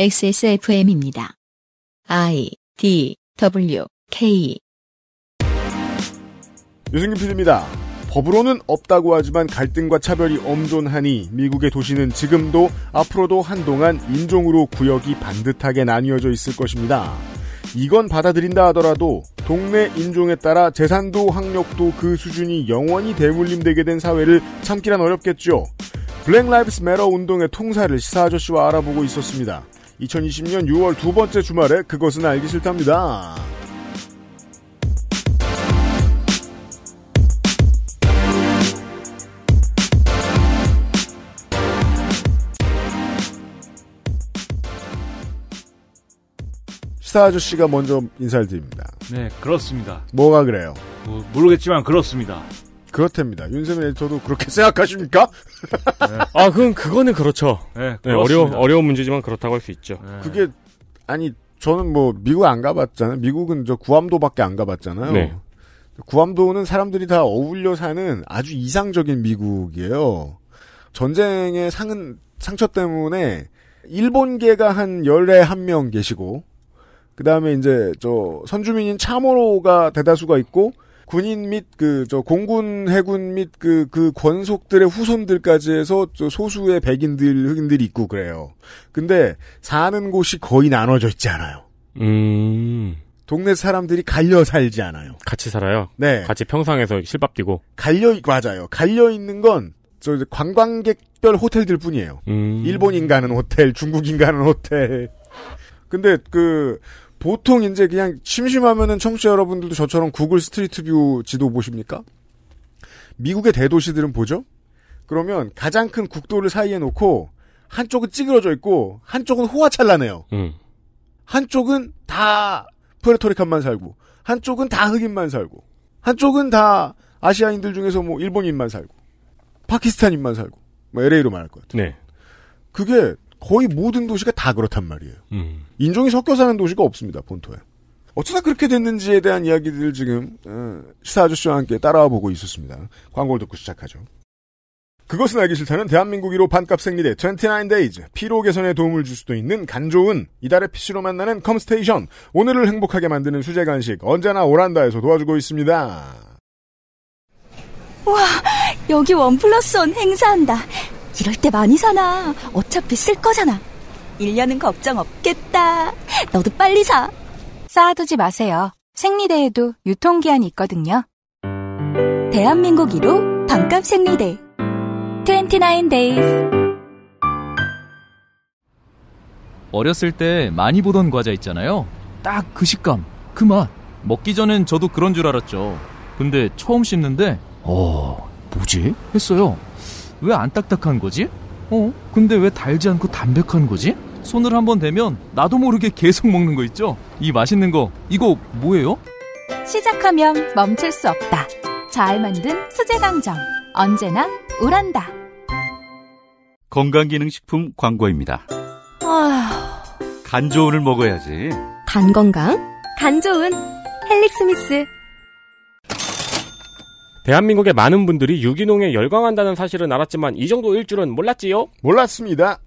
XSFM입니다. I D W K 유승균 PD입니다. 법으로는 없다고 하지만 갈등과 차별이 엄존하니 미국의 도시는 지금도 앞으로도 한동안 인종으로 구역이 반듯하게 나뉘어져 있을 것입니다. 이건 받아들인다 하더라도 동네 인종에 따라 재산도 학력도 그 수준이 영원히 대물림되게 된 사회를 참기란 어렵겠죠. Black Lives Matter 운동의 통사를 시사 아저씨와 알아보고 있었습니다. 2020년 6월 두 번째 주말에 그것은 알기 싫답니다. 시사 아저씨가 먼저 인사를 드립니다. 네, 그렇습니다. 뭐가 그래요? 뭐, 모르겠지만 그렇습니다. 그렇답니다. 윤세민 에디터도 그렇게 생각하십니까? 아, 그건 그거는 그렇죠. 네, 네, 어려 그렇습니다. 어려운 문제지만 그렇다고 할 수 있죠. 네. 그게 아니 저는 뭐 미국 안 가봤잖아요. 미국은 저 구암도밖에 안 가봤잖아요. 네. 구암도는 사람들이 다 어울려 사는 아주 이상적인 미국이에요. 전쟁의 상은 상처 때문에 일본계가 한 열에 한 명 계시고 그 다음에 이제 저 선주민인 참호로가 대다수가 있고 군인 및 그 저 공군 해군 및 그 그 권속들의 후손들까지 해서 저 소수의 백인들 흑인들이 있고 그래요. 근데 사는 곳이 거의 나눠져 있지 않아요. 음, 동네 사람들이 갈려 살지 않아요. 같이 살아요. 네. 같이 평상에서 실밥 뛰고. 갈려 맞아요. 갈려 있는 건 저 관광객별 호텔들 뿐이에요. 음. 일본인 가는 호텔, 중국인 가는 호텔. 근데 그 보통 이제 그냥 심심하면은 청취자 여러분들도 저처럼 Google Street View 지도 보십니까? 미국의 대도시들은 보죠? 그러면 가장 큰 국도를 사이에 놓고 한쪽은 찌그러져 있고 한쪽은 호화찬란해요. 음. 한쪽은 다 Puerto Rican만 살고 한쪽은 다 흑인만 살고 한쪽은 다 아시아인들 중에서 뭐 일본인만 살고 파키스탄인만 살고 뭐 LA로 말할 것 같아요. 네. 그게 거의 모든 도시가 다 그렇단 말이에요. 음. 인종이 섞여 사는 도시가 없습니다. 본토에. 어쩌다 그렇게 됐는지에 대한 이야기들을 지금 어, 시사 아저씨와 함께 따라와 보고 있었습니다. 광고를 듣고 시작하죠. 그것은 알기 싫다는 대한민국 1호 반값 생리대 29days 피로 개선에 도움을 줄 수도 있는 간 좋은 이달의 PC로 만나는 컴스테이션 오늘을 행복하게 만드는 수제 간식 언제나 오란다에서 도와주고 있습니다. 여기 원 플러스 원 행사한다. 이럴 때 많이 사나. 어차피 쓸 거잖아. 1년은 걱정 없겠다. 너도 빨리 사. 쌓아두지 마세요. 생리대에도 유통기한이 있거든요. 대한민국 1호 반값 생리대. 29days. 어렸을 때 많이 보던 과자 있잖아요. 딱 그 식감, 그 맛. 먹기 전엔 저도 그런 줄 알았죠. 근데 처음 씹는데, 어, 뭐지? 했어요. 왜 안 딱딱한 거지? 어, 근데 왜 달지 않고 담백한 거지? 손을 한번 대면 나도 모르게 계속 먹는 거 있죠? 이 맛있는 거, 이거 뭐예요? 시작하면 멈출 수 없다. 잘 만든 수제 강정. 언제나 우란다. 건강기능식품 광고입니다. 간 좋은을 먹어야지. 간 건강, 간 좋은 헬릭스미스. 대한민국의 많은 분들이 유기농에 열광한다는 사실은 알았지만 이 정도일 줄은 몰랐지요? 몰랐습니다.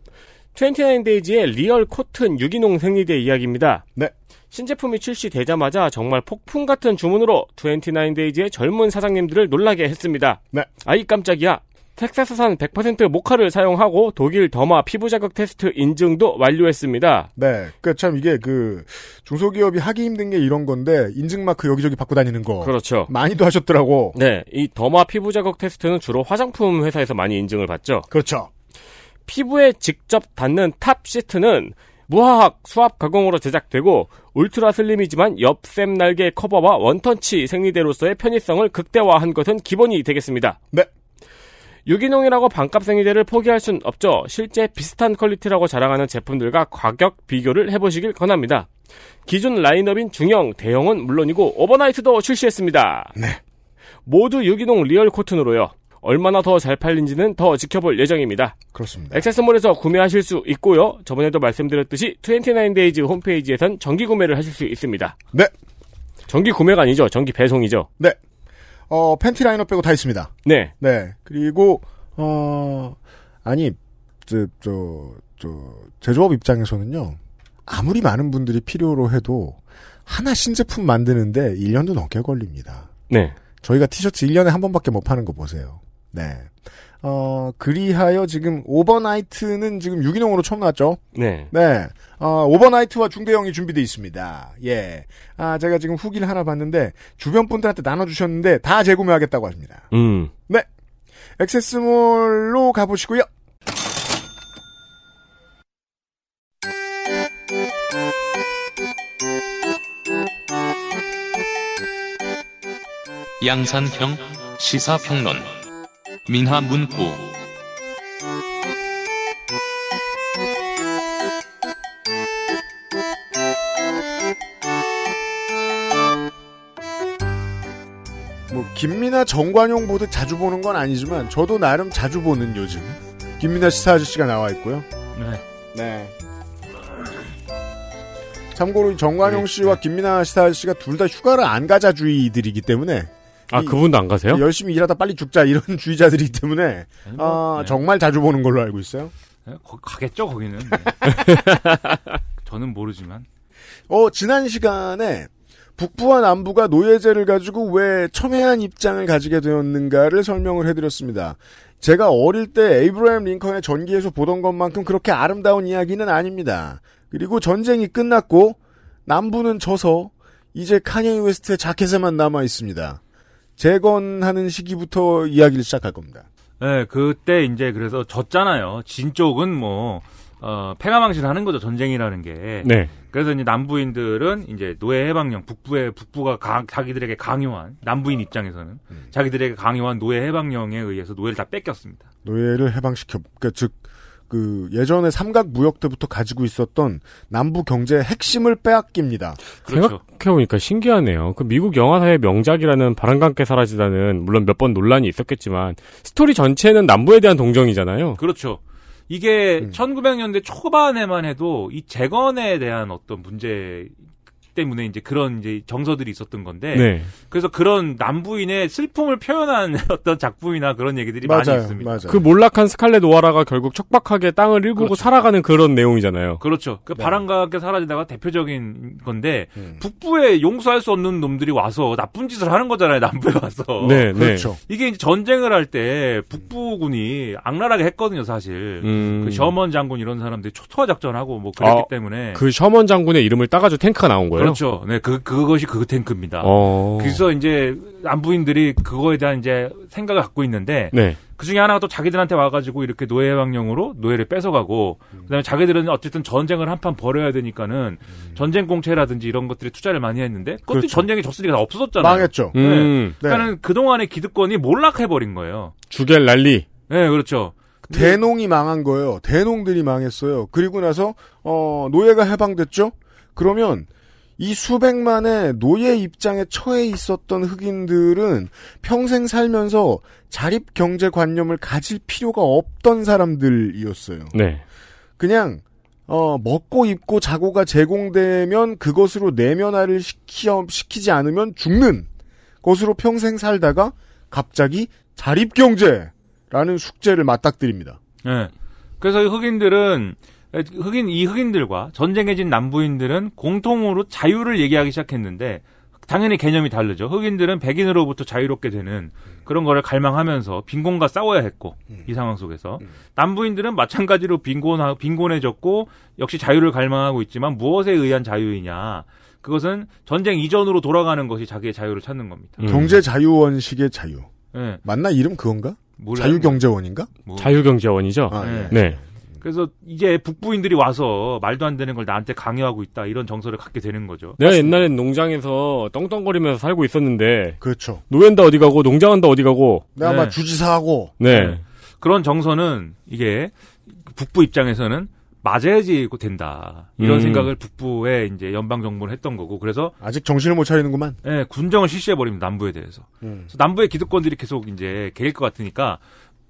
29Days의 real cotton 유기농 생리대 이야기입니다. 네. 신제품이 출시되자마자 정말 폭풍 같은 주문으로 29Days의 젊은 사장님들을 놀라게 했습니다. 네. 아이 깜짝이야. 텍사스산 100% 목화를 사용하고 독일 derma 피부 자극 테스트 인증도 완료했습니다. 네. 그 참 이게 그 중소기업이 하기 힘든 게 이런 건데 인증 마크 여기저기 받고 다니는 거. 그렇죠. 많이도 하셨더라고. 네, 이 derma 피부 자극 테스트는 주로 화장품 회사에서 많이 인증을 받죠. 그렇죠. 피부에 직접 닿는 top sheet는 무화학 수압 가공으로 제작되고 ultra slim이지만 옆샘 날개 커버와 원터치 생리대로서의 편의성을 극대화한 것은 기본이 되겠습니다. 네. 유기농이라고 반값 생리대를 포기할 순 없죠. 실제 비슷한 quality라고 자랑하는 제품들과 가격 비교를 해보시길 권합니다. 기존 라인업인 중형, 대형은 물론이고 overnight도 출시했습니다. 네. 모두 유기농 real cotton으로요. 얼마나 더 잘 팔린지는 더 지켜볼 예정입니다. 그렇습니다. 액세스몰에서 구매하실 수 있고요. 저번에도 말씀드렸듯이 29Days 홈페이지에선 정기 구매를 하실 수 있습니다. 네. 정기 구매가 아니죠. 정기 배송이죠. 네. 어, 팬티라이너 빼고 다 있습니다. 네. 네. 그리고, 어, 아니, 저, 저, 저, 제조업 입장에서는요, 아무리 많은 분들이 필요로 해도, 하나 신제품 만드는데 1년도 넘게 걸립니다. 네. 저희가 티셔츠 1년에 한 번밖에 못 파는 거 보세요. 네. 어, 그리하여 지금 overnight는 지금 유기농으로 처음 나왔죠? 네. 네. 어, overnight와 중대형이 준비되어 있습니다. 예. 아, 제가 지금 후기를 하나 봤는데, 주변 분들한테 나눠주셨는데, 다 재구매하겠다고 하십니다. 음. 네. 액세스몰로 가보시고요. 양산형 시사평론 민하문구 뭐, 김미나 정관용 보듯 자주 보는 건 아니지만, 저도 나름 자주 보는 요즘. 김미나 시사 아저씨가 나와 있고요. 네. 네. 참고로 이 정관용 씨와 김민아 시사 아저씨가 둘 다 휴가를 안 가자주의들이기 때문에 아, 이- 그분도 안 가세요? 열심히 일하다 빨리 죽자 이런 주의자들이기 때문에 아니, 뭐, 아, 네. 정말 자주 보는 걸로 알고 있어요. 네, 거- 가겠죠 거기는. 네. 저는 모르지만. 어 지난 시간에 북부와 남부가 노예제를 가지고 왜 첨예한 입장을 가지게 되었는가를 설명을 해드렸습니다. 제가 어릴 때 에이브라임 링컨의 전기에서 보던 것만큼 그렇게 아름다운 이야기는 아닙니다. 그리고 전쟁이 끝났고 남부는 져서 이제 카니에 웨스트의 자켓에만 남아 있습니다. 재건하는 시기부터 이야기를 시작할 겁니다. 네, 그때 이제 그래서 졌잖아요. 진 쪽은 뭐 어, 패가망신 하는 거죠 전쟁이라는 게. 네. 그래서 이제 남부인들은 이제 노예 해방령 북부의 북부가 강- 자기들에게 강요한 남부인 입장에서는 음. 자기들에게 강요한 노예 해방령에 의해서 노예를 다 뺏겼습니다. 노예를 해방시켜, 그러니까 즉, 그 예전에 삼각 무역 때부터 가지고 있었던 남부 경제의 핵심을 빼앗깁니다. 그렇죠. 생각해보니까 신기하네요. 그 미국 영화사의 명작이라는 바람과 함께 사라지다는 물론 몇 번 논란이 있었겠지만 스토리 전체는 남부에 대한 동정이잖아요. 그렇죠. 이게 음. 1900년대 초반에만 해도 이 재건에 대한 어떤 문제 때문에 이제 그런 이제 정서들이 있었던 건데 네. 그래서 그런 남부인의 슬픔을 표현한 어떤 작품이나 그런 얘기들이 많이 맞아요, 있습니다. 맞아요. 그 몰락한 스칼렛 오하라가 결국 척박하게 땅을 일구고 그렇죠. 살아가는 그런 내용이잖아요. 그렇죠. 그 네. 바람과 함께 사라지다가 대표적인 건데 음. 북부에 용서할 수 없는 놈들이 와서 나쁜 짓을 하는 거잖아요. 남부에 와서. 네, 그렇죠. 이게 이제 전쟁을 할 때 북부군이 악랄하게 했거든요, 사실. 네. 음. 그 셔먼 장군 이런 사람들이 초토화 작전하고 뭐 그랬기 아, 때문에 그 셔먼 장군의 이름을 따가지고 탱크가 나온 거예요. 그렇죠. 네, 그 그것이 그 탱크입니다. 어. 그래서 이제 남부인들이 그거에 대한 이제 생각을 갖고 있는데 네. 그 중에 하나가 또 자기들한테 와가지고 이렇게 노예 해방령으로 노예를 뺏어가고 그다음에 자기들은 어쨌든 전쟁을 한판 벌여야 되니까는 전쟁 공채라든지 이런 것들에 투자를 많이 했는데 그것도 그렇죠. 전쟁에 졌으니까 다 없어졌잖아요. 망했죠. 음. 네. 그러니까는 그 동안의 기득권이 몰락해버린 거예요. 주겔 난리. 네, 그렇죠. 대농이 망한 거예요. 대농들이 망했어요. 그리고 나서 어, 노예가 해방됐죠. 그러면 이 수백만의 노예 입장에 처해 있었던 흑인들은 평생 살면서 자립 경제 관념을 가질 필요가 없던 사람들이었어요. 네. 그냥 어, 먹고 입고 자고가 제공되면 그것으로 내면화를 시키, 시키지 않으면 죽는 것으로 평생 살다가 갑자기 자립 경제라는 숙제를 맞닥뜨립니다. 네. 그래서 이 흑인들은 흑인 이 흑인들과 전쟁에 진 남부인들은 공통으로 자유를 얘기하기 시작했는데 당연히 개념이 다르죠. 흑인들은 백인으로부터 자유롭게 되는 그런 거를 갈망하면서 빈곤과 싸워야 했고 이 상황 속에서 남부인들은 마찬가지로 빈곤 빈곤해졌고 역시 자유를 갈망하고 있지만 무엇에 의한 자유이냐? 그것은 전쟁 이전으로 돌아가는 것이 자기의 자유를 찾는 겁니다. 음. 경제 자유원식의 자유. 예. 맞나 이름 그건가? 몰라요. 자유경제원인가? 뭐. 자유경제원이죠. 아, 네. 예. 네. 그래서 이제 북부인들이 와서 말도 안 되는 걸 나한테 강요하고 있다 이런 정서를 갖게 되는 거죠. 내가 옛날엔 농장에서 떵떵거리면서 살고 있었는데 그렇죠. 노예인다 어디 가고 농장한다 어디 가고 내가 네. 막 주지사하고 네. 네. 그런 정서는 이게 북부 입장에서는 맞아야지 된다 이런 음. 생각을 북부에 이제 연방 정부는 했던 거고 그래서 아직 정신을 못 차리는구만. 예, 군정을 실시해 버립니다 남부에 대해서. 음. 그래서 남부의 기득권들이 계속 이제 개일 것 같으니까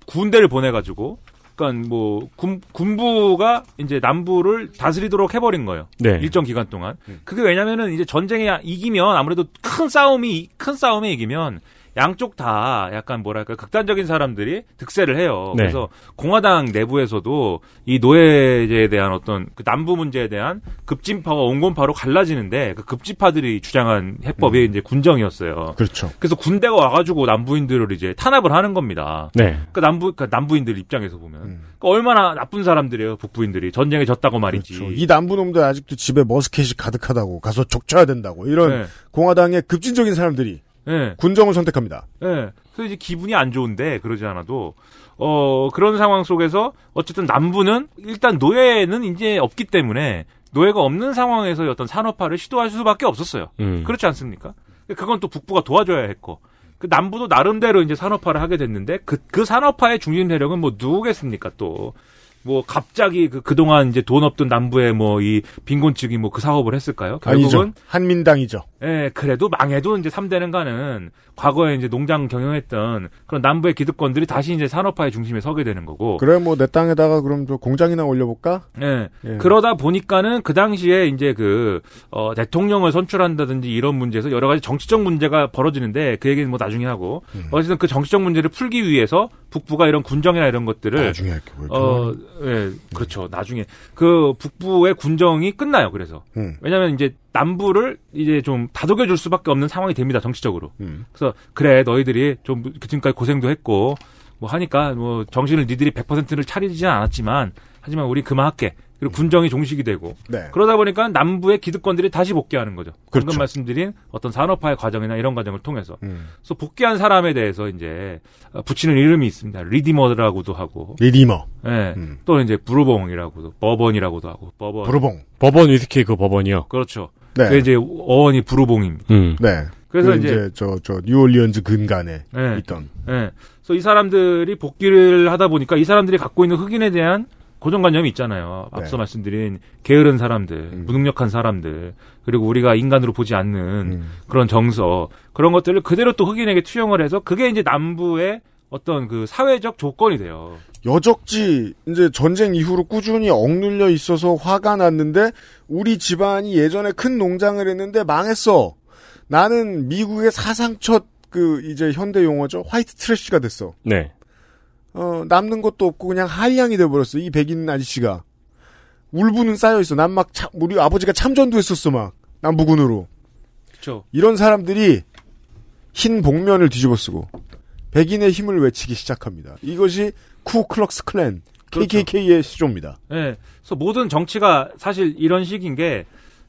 군대를 보내가지고 그러니까 뭐 군, 군부가 이제 남부를 다스리도록 해버린 거예요. 네. 일정 기간 동안. 음. 그게 왜냐면은 이제 전쟁에 이기면 아무래도 큰 싸움이 큰 싸움에 이기면 양쪽 다 약간 뭐랄까 극단적인 사람들이 득세를 해요. 네. 그래서 공화당 내부에서도 이 노예제에 대한 어떤 그 남부 문제에 대한 급진파와 온건파로 갈라지는데 그 급진파들이 주장한 해법이 이제 군정이었어요. 그렇죠. 그래서 군대가 와가지고 남부인들을 이제 탄압을 하는 겁니다. 네. 그 남부 그 남부인들 입장에서 보면 음. 그러니까 얼마나 나쁜 사람들이에요 북부인들이 전쟁에 졌다고 말이지. 그렇죠. 이 남부놈들 아직도 집에 머스켓이 가득하다고 가서 족쳐야 된다고 이런 네. 공화당의 급진적인 사람들이 네. 군정을 선택합니다. 예. 그래서 이제 기분이 안 좋은데 그러지 않아도 어 그런 상황 속에서 어쨌든 남부는 일단 노예는 이제 없기 때문에 노예가 없는 상황에서 어떤 산업화를 시도할 수밖에 없었어요. 음. 그렇지 않습니까? 그건 또 북부가 도와줘야 했고 그 남부도 나름대로 이제 산업화를 하게 됐는데 그 그 산업화의 중심 세력은 뭐 누구겠습니까 또. 뭐 갑자기 그 그동안 이제 돈 없던 남부에 뭐 이 빈곤층이 뭐 그 사업을 했을까요? 결국은 아니죠. 한민당이죠. 예, 그래도 망해도 이제 3대는 가는 과거에 이제 농장 경영했던 그런 남부의 기득권들이 다시 이제 산업화의 중심에 서게 되는 거고. 그래 뭐 내 땅에다가 그럼 저 공장이나 올려볼까? 예. 예. 그러다 보니까는 그 당시에 이제 그, 어, 대통령을 선출한다든지 이런 문제에서 여러 가지 정치적 문제가 벌어지는데 그 얘기는 뭐 나중에 하고. 음. 어쨌든 그 정치적 문제를 풀기 위해서 북부가 이런 군정이나 이런 것들을 나중에 할게 어, 예, 그렇죠. 나중에 그 북부의 군정이 끝나요. 그래서 음. 왜냐하면 이제 남부를 이제 좀 다독여 줄 수밖에 없는 상황이 됩니다. 정치적으로. 음. 그래서 그래 너희들이 좀 지금까지 고생도 했고 뭐 하니까 뭐 정신을 니들이 100%를 차리지는 않았지만 하지만 우리 그만할게. 그리고 군정이 종식이 되고 네. 그러다 보니까 남부의 기득권들이 다시 복귀하는 거죠. 방금 그렇죠. 말씀드린 어떤 산업화의 과정이나 이런 과정을 통해서. 음. 그래서 복귀한 사람에 대해서 이제 어, 붙이는 이름이 있습니다. Redeemer라고도 하고, Redeemer, 예. 음. 또 이제 부르봉이라고도, Bourbon이라고도 하고, 버번. 부르봉. 법원 위스키 그 법원이요. 그렇죠. 네. 그 이제 어원이 부르봉입니다. 음. 네. 그래서 그 이제, 저, 저, 뉴올리언즈 근간에 예. 있던. 예. 그래서 이 사람들이 복귀를 하다 보니까 이 사람들이 갖고 있는 흑인에 대한 고정관념이 있잖아요. 앞서 네. 말씀드린 게으른 사람들, 음. 무능력한 사람들, 그리고 우리가 인간으로 보지 않는 음. 그런 정서, 그런 것들을 그대로 또 흑인에게 투영을 해서 그게 이제 남부의 어떤 그 사회적 조건이 돼요. 여적지 이제 전쟁 이후로 꾸준히 억눌려 있어서 화가 났는데 우리 집안이 예전에 큰 농장을 했는데 망했어. 나는 미국의 사상 첫 그 이제 현대 용어죠. 화이트 트래쉬가 됐어. 네. 어 남는 것도 없고 그냥 한량이 돼 버렸어. 이 백인 아저씨가 울분은 쌓여 있어. 난막 우리 아버지가 참전도 했었어 막 남부군으로. 그렇죠. 이런 사람들이 흰 복면을 뒤집어 쓰고 백인의 힘을 외치기 시작합니다. 이것이 쿠클럭스 클랜 그렇죠. KKK의 시조입니다. 예. 그래서 모든 정치가 사실 이런 식인 게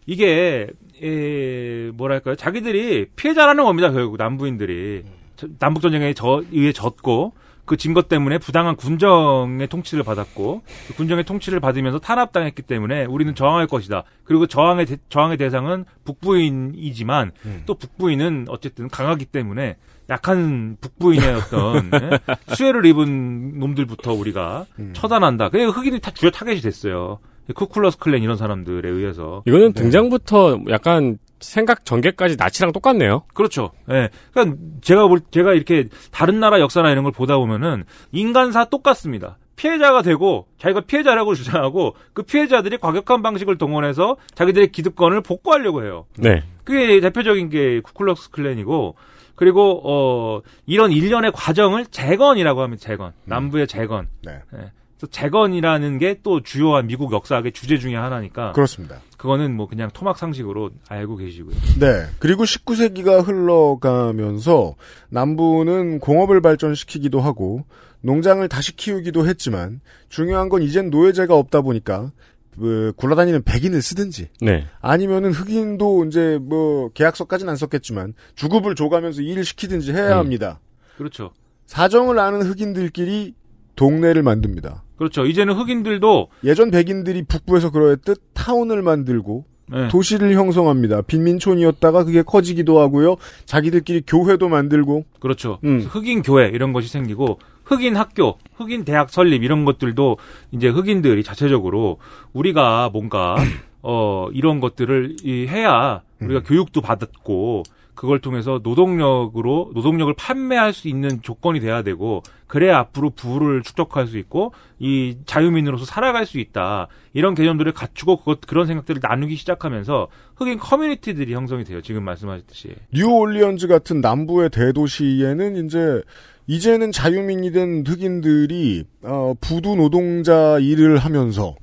이게 에, 뭐랄까요? 자기들이 피해자라는 겁니다. 결국 남부인들이 저- 남북 전쟁에 저 의해 졌고 그진것 때문에 부당한 군정의 통치를 받았고 그 군정의 통치를 받으면서 탄압당했기 때문에 우리는 저항할 것이다. 그리고 저항의 대, 저항의 대상은 북부인이지만 음. 또 북부인은 어쨌든 강하기 때문에 약한 북부인의 어떤 예? 수혜를 입은 놈들부터 우리가 음. 처단한다. 그게 흑인이 다 주요 타겟이 됐어요. 쿠클러스 클랜 이런 사람들에 의해서. 이거는 등장부터 약간 생각 전개까지 나치랑 똑같네요. 그렇죠. 예. 그러니까 제가 볼 제가 이렇게 다른 나라 역사나 이런 걸 보다 보면은 인간사 똑같습니다. 피해자가 되고 자기가 피해자라고 주장하고 그 피해자들이 과격한 방식을 동원해서 자기들의 기득권을 복구하려고 해요. 네. 그게 대표적인 게 쿠클럭스 클랜이고 그리고 어 이런 일련의 과정을 재건이라고 하면 재건. 남부의 재건. 네. 예. 그래서 재건이라는 게 또 주요한 미국 역사학의 주제 중에 하나니까 그렇습니다. 그거는 뭐 그냥 토막 상식으로 알고 계시고요. 네. 그리고 19세기가 흘러가면서 남부는 공업을 발전시키기도 하고 농장을 다시 키우기도 했지만 중요한 건 이젠 노예제가 없다 보니까 그 굴러다니는 백인을 쓰든지 네. 아니면은 흑인도 이제 뭐 계약서까지는 안 썼겠지만 주급을 줘가면서 일을 시키든지 해야 음. 합니다. 그렇죠. 사정을 아는 흑인들끼리 동네를 만듭니다. 그렇죠. 이제는 흑인들도 예전 백인들이 북부에서 그러했듯 타운을 만들고 예. 도시를 형성합니다. 빈민촌이었다가 그게 커지기도 하고요. 자기들끼리 교회도 만들고 그렇죠. 음. 흑인 교회 이런 것이 생기고 흑인 학교, 흑인 대학 설립 이런 것들도 이제 흑인들이 자체적으로 우리가 뭔가 어 이런 것들을 이 해야 우리가 교육도 받았고 그걸 통해서 노동력으로 노동력을 판매할 수 있는 조건이 돼야 되고 그래야 앞으로 부를 축적할 수 있고 이 자유민으로서 살아갈 수 있다. 이런 개념들을 갖추고 그것 그런 생각들을 나누기 시작하면서 흑인 커뮤니티들이 형성이 돼요. 지금 말씀하셨듯이. 뉴올리언즈 같은 남부의 대도시에는 이제 이제는 자유민이 된 흑인들이 어, 부두 노동자 일을 하면서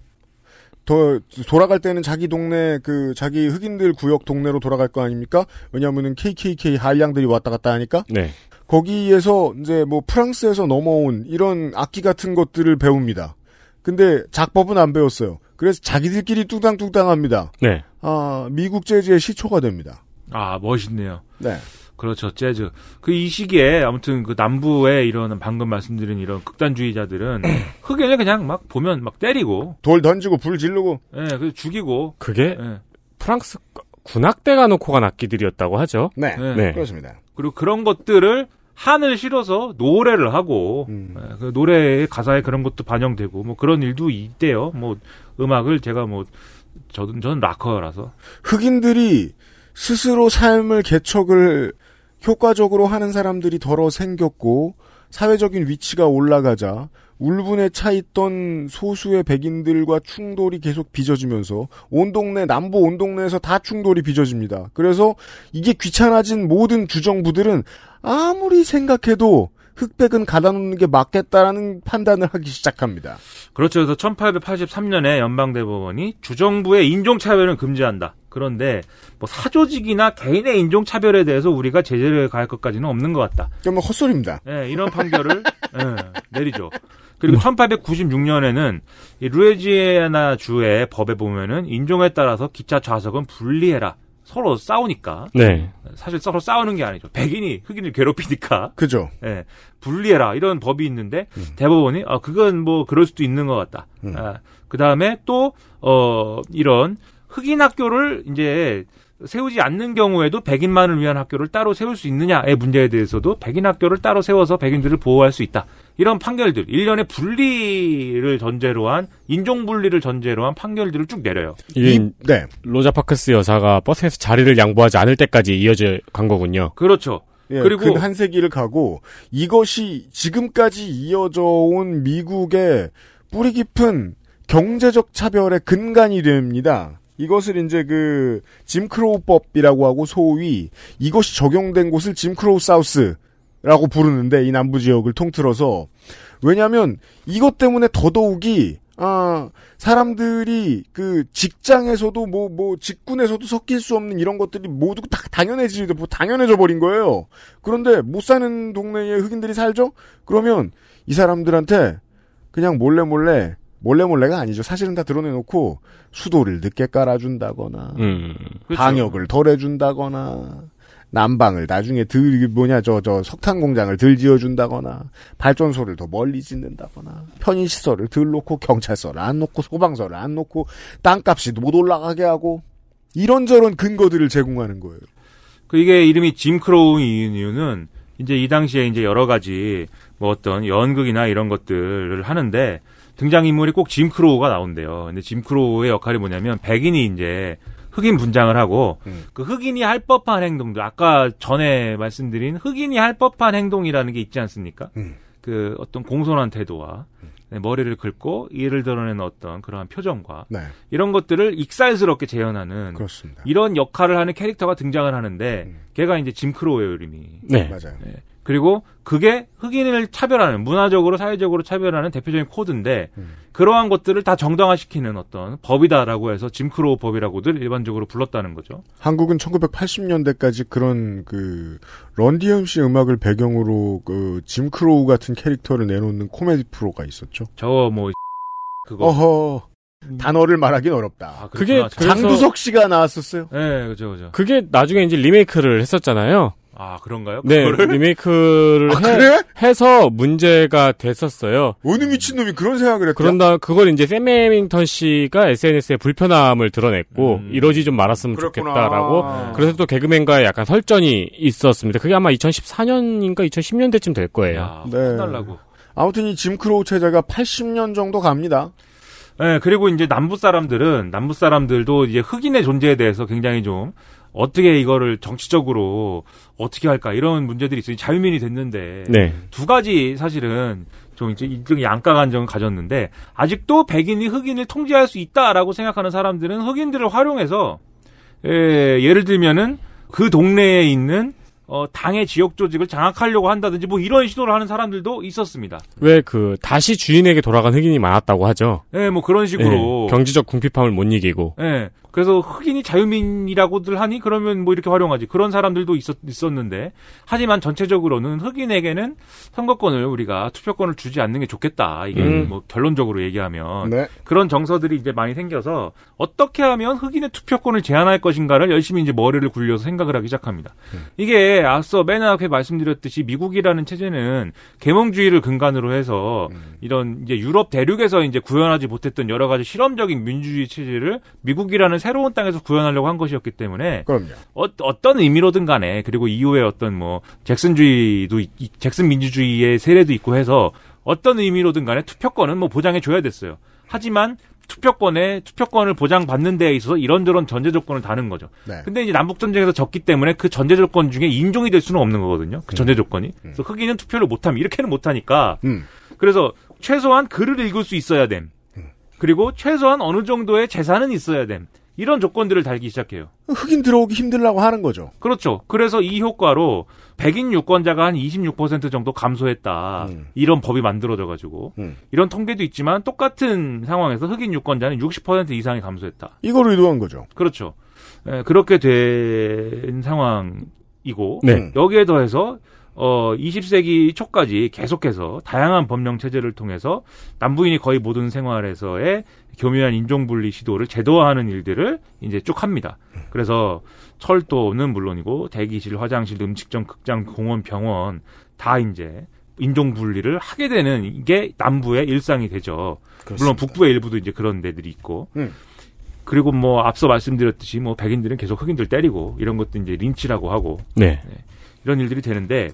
더 돌아갈 때는 자기 동네 그 자기 흑인들 구역 동네로 돌아갈 거 아닙니까? 왜냐하면은 KKK 한량들이 왔다 갔다 하니까 네. 거기에서 이제 뭐 프랑스에서 넘어온 이런 악기 같은 것들을 배웁니다. 근데 작법은 안 배웠어요. 그래서 자기들끼리 뚱땅뚱땅합니다. 네. 아 미국 재즈의 시초가 됩니다. 아 멋있네요. 네. 그렇죠 재즈 그 이 시기에 아무튼 그 남부에 이런 방금 말씀드린 이런 극단주의자들은 흑인을 그냥 막 보면 막 때리고 돌 던지고 불 지르고 예 그래서 죽이고 그게 예. 프랑스 군악대가 놓고 간 악기들이었다고 하죠. 네, 네. 네. 그렇습니다. 그리고 그런 것들을 한을 실어서 노래를 하고 음. 예, 그 노래의 가사에 그런 것도 반영되고 뭐 그런 일도 있대요. 뭐 음악을 제가 뭐 저는 저는 락커라서 흑인들이 스스로 삶을 개척을 효과적으로 하는 사람들이 덜어 생겼고 사회적인 위치가 올라가자 울분에 차 있던 소수의 백인들과 충돌이 계속 빚어지면서 온 동네 남부 온 동네에서 다 충돌이 빚어집니다. 그래서 이게 귀찮아진 모든 주정부들은 아무리 생각해도 흑백은 가다 놓는 게 맞겠다라는 판단을 하기 시작합니다. 그렇죠. 그래서 1883년에 연방대법원이 주정부의 인종차별은 금지한다. 그런데 뭐 사조직이나 개인의 인종차별에 대해서 우리가 제재를 가할 것까지는 없는 것 같다. 그러면 헛소리입니다. 예, 이런 판결을 예, 내리죠. 그리고 1896년에는 이 루이지애나 주의 법에 보면은 인종에 따라서 기차 좌석은 분리해라. 서로 싸우니까 네. 사실 서로 싸우는 게 아니죠. 백인이 흑인을 괴롭히니까 그죠? 예, 분리해라 이런 법이 있는데 대법원이 아 그건 뭐 그럴 수도 있는 것 같다. 음. 아, 그 다음에 또 어 이런 흑인 학교를 이제 세우지 않는 경우에도 백인만을 위한 학교를 따로 세울 수 있느냐의 문제에 대해서도 백인 학교를 따로 세워서 백인들을 보호할 수 있다. 이런 판결들, 일련의 분리를 전제로 한, 인종 분리를 전제로 한 판결들을 쭉 내려요. 이- 네. 로자 파크스 여사가 버스에서 자리를 양보하지 않을 때까지 이어져 간 거군요. 그렇죠. 예, 그리고- 근 한세기를 가고 이것이 지금까지 이어져 온 미국의 뿌리 깊은 경제적 차별의 근간이 됩니다. 이것을 이제 그 짐크로우법이라고 하고 소위 이것이 적용된 곳을 Jim Crow South라고 부르는데 이 남부 지역을 통틀어서 왜냐하면 이것 때문에 더더욱이 아 사람들이 그 직장에서도 뭐 뭐 직군에서도 섞일 수 없는 이런 것들이 모두 다 당연해지 뭐 당연해져 버린 거예요. 그런데 못 사는 동네에 흑인들이 살죠? 그러면 이 사람들한테 그냥 몰래 몰래 몰래 몰래가 아니죠. 사실은 다 드러내놓고 수도를 늦게 깔아준다거나 음. 그렇죠. 방역을 덜 해준다거나 난방을 나중에 들 뭐냐 저 저 석탄 공장을 들 지어준다거나 발전소를 더 멀리 짓는다거나 편의 시설을 덜 놓고 경찰서를 안 놓고 소방서를 안 놓고 땅값이 못 올라가게 하고 이런저런 근거들을 제공하는 거예요. 그 이게 이름이 짐크로우인 이유는 이제 이 당시에 이제 여러 가지 뭐 어떤 연극이나 이런 것들을 하는데 등장인물이 꼭 짐 크로우가 나온대요. 근데 짐 크로우의 역할이 뭐냐면 백인이 이제 흑인 분장을 하고 음. 그 흑인이 할 법한 행동들 아까 전에 말씀드린 흑인이 할 법한 행동이라는 게 있지 않습니까? 음. 그 어떤 공손한 태도와 네, 머리를 긁고 이를 드러내는 어떤 그러한 표정과 네, 이런 것들을 익살스럽게 재현하는 그렇습니다. 이런 역할을 하는 캐릭터가 등장을 하는데 음. 걔가 이제 짐 크로예요 이름이. 네. 맞아요. 그리고 그게 흑인을 차별하는 문화적으로 사회적으로 차별하는 대표적인 코드인데 음. 그러한 것들을 다 정당화시키는 어떤 법이다라고 해서 짐크로우 법이라고들 일반적으로 불렀다는 거죠. 한국은 1980년대까지 그런 그 Run DMC 음악을 배경으로 그 짐크로우 같은 캐릭터를 내놓는 코미디 프로가 있었죠. 저뭐 그거 어허 단어를 말하긴 어렵다. 아, 그게 장두석 씨가 나왔었어요. 네, 그죠, 그죠. 그게 나중에 이제 리메이크를 했었잖아요. 아, 그런가요? 네, 그거를? 리메이크를 아, 해, 그래? 해서 문제가 됐었어요. 어느 미친 놈이 그런 생각을 했다. 그런다 그걸 이제 샘 해밍턴 씨가 SNS에 불편함을 드러냈고 음. 이러지 좀 말았으면 그렇구나. 좋겠다라고 그래서 또 개그맨과의 약간 설전이 있었습니다. 그게 아마 2014년인가 2010년대쯤 될 거예요. 야, 네. 혼날라고. 아무튼 이 짐크로우 체제가 80년 정도 갑니다. 예, 그리고 이제 남부 사람들은 남부 사람들도 이제 흑인의 존재에 대해서 굉장히 좀 어떻게 이거를 정치적으로 어떻게 할까 이런 문제들이 있어요. 자유민이 됐는데 네. 두 가지 사실은 좀 이제 일종의 양가 감정을 가졌는데 아직도 백인이 흑인을 통제할 수 있다라고 생각하는 사람들은 흑인들을 활용해서 예, 예를 들면은 그 동네에 있는 어, 당의 지역 조직을 장악하려고 한다든지 뭐 이런 시도를 하는 사람들도 있었습니다. 왜 그 다시 주인에게 돌아간 흑인이 많았다고 하죠. 예, 뭐 그런 식으로 예, 경지적 궁핍함을 못 이기고. 예. 그래서 흑인이 자유민이라고들 하니 그러면 뭐 이렇게 활용하지. 그런 사람들도 있었, 있었는데 하지만 전체적으로는 흑인에게는 선거권을 우리가 투표권을 주지 않는 게 좋겠다. 이게 음. 뭐 결론적으로 얘기하면 네. 그런 정서들이 이제 많이 생겨서 어떻게 하면 흑인의 투표권을 제한할 것인가를 열심히 이제 머리를 굴려서 생각을 하기 시작합니다. 이게 앞서 맨 앞에 말씀드렸듯이 미국이라는 체제는 계몽주의를 근간으로 해서 이런 이제 유럽 대륙에서 이제 구현하지 못했던 여러 가지 실험적인 민주주의 체제를 미국이라는 새로운 땅에서 구현하려고 한 것이었기 때문에 그럼요. 어, 떤 의미로든 간에 그리고 이후에 어떤 뭐 잭슨주의도 잭슨 민주주의의 세례도 있고 해서 어떤 의미로든 간에 투표권은 뭐 보장해 줘야 됐어요. 하지만 투표권에 투표권을 보장받는 데에 있어서 이런저런 전제 조건을 다는 거죠. 네. 근데 이제 남북 전쟁에서 졌기 때문에 그 전제 조건 중에 인종이 될 수는 없는 거거든요. 그 전제 조건이. 그래서 흑인은 투표를 못하면 이렇게는 못하니까. 음. 그래서 최소한 글을 읽을 수 있어야 됨. 그리고 최소한 어느 정도의 재산은 있어야 됨. 이런 조건들을 달기 시작해요. 흑인 들어오기 힘들라고 하는 거죠. 그렇죠. 그래서 이 효과로 백인 유권자가 한 26% 정도 감소했다. 음. 이런 법이 만들어져 가지고 음. 이런 통계도 있지만 똑같은 상황에서 흑인 유권자는 60% 이상이 감소했다. 이걸 의도한 거죠. 그렇죠. 예, 그렇게 된 상황이고 네. 여기에 더해서 어 20세기 초까지 계속해서 다양한 법령 체제를 통해서 남부인이 거의 모든 생활에서의 교묘한 인종 분리 시도를 제도화하는 일들을 이제 쭉 합니다. 그래서 철도는 물론이고 대기실, 화장실, 음식점, 극장, 공원, 병원 다 이제 인종 분리를 하게 되는 이게 남부의 일상이 되죠. 물론 북부의 일부도 이제 그런 데들이 있고. 음. 그리고 뭐 앞서 말씀드렸듯이 뭐 백인들은 계속 흑인들 때리고 이런 것도 이제 린치라고 하고 네. 이런 일들이 되는데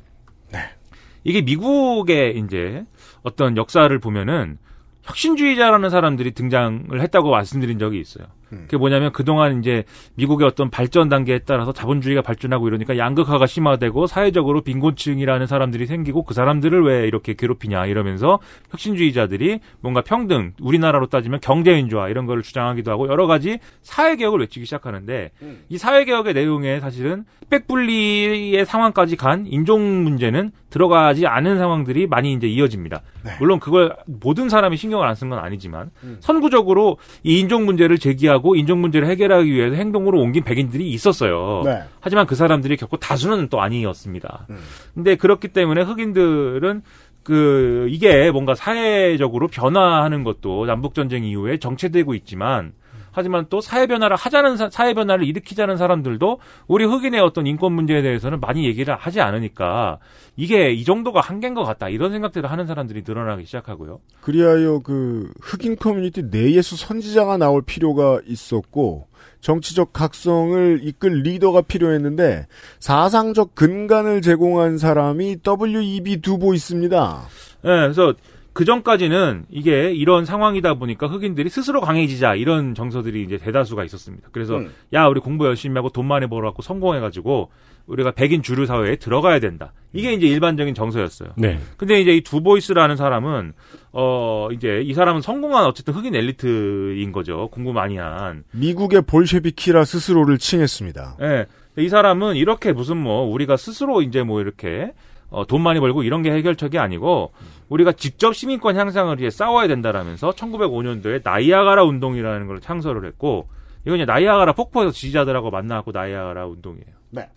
이게 미국의 이제 어떤 역사를 보면은 혁신주의자라는 사람들이 등장을 했다고 말씀드린 적이 있어요. 그게 뭐냐면 그동안 이제 미국의 어떤 발전 단계에 따라서 자본주의가 발전하고 이러니까 양극화가 심화되고 사회적으로 빈곤층이라는 사람들이 생기고 그 사람들을 왜 이렇게 괴롭히냐 이러면서 혁신주의자들이 뭔가 평등, 우리나라로 따지면 경제민주화 이런 거를 주장하기도 하고 여러 가지 사회개혁을 외치기 시작하는데 이 사회개혁의 내용에 사실은 흑백분리의 상황까지 간 인종 문제는 들어가지 않은 상황들이 많이 이제 이어집니다. 물론 그걸 모든 사람이 신경을 안 쓴 건 아니지만 선구적으로 이 인종 문제를 제기하 고 인종 문제를 해결하기 위해서 행동으로 옮긴 백인들이 있었어요. 네. 하지만 그 사람들이 결코 다수는 또 아니었습니다. 근데 그렇기 때문에 흑인들은 그 이게 뭔가 사회적으로 변화하는 것도 남북 전쟁 이후에 정체되고 있지만 하지만 또 사회 변화를 하자는 사, 사회 변화를 일으키자는 사람들도 우리 흑인의 어떤 인권 문제에 대해서는 많이 얘기를 하지 않으니까 이게 이 정도가 한계인 것 같다 이런 생각들을 하는 사람들이 늘어나기 시작하고요. 그리하여 그 흑인 커뮤니티 내에서 선지자가 나올 필요가 있었고 정치적 각성을 이끌 리더가 필요했는데 사상적 근간을 제공한 사람이 W.E.B. 두보이스입니다. 예, 그래서 그 전까지는 이게 이런 상황이다 보니까 흑인들이 스스로 강해지자 이런 정서들이 이제 대다수가 있었습니다. 그래서 음. 야 우리 공부 열심히 하고 돈 많이 벌어갖고 성공해가지고 우리가 백인 주류 사회에 들어가야 된다. 이게 이제 일반적인 정서였어요. 네. 근데 이제 이 두보이스라는 사람은 어 이제 이 사람은 성공한 어쨌든 흑인 엘리트인 거죠. 공부 많이 한. 미국의 볼셰비키라 스스로를 칭했습니다. 예. 이 사람은 이렇게 무슨 뭐 우리가 스스로 이제 뭐 이렇게 어, 돈 많이 벌고 이런 게 해결책이 아니고 우리가 직접 시민권 향상을 위해 싸워야 된다라면서 1905년도에 나이아가라 운동이라는 걸 창설을 했고 이건 이제 나이아가라 폭포에서 지지자들하고 만나고 나이아가라 운동이에요. 네.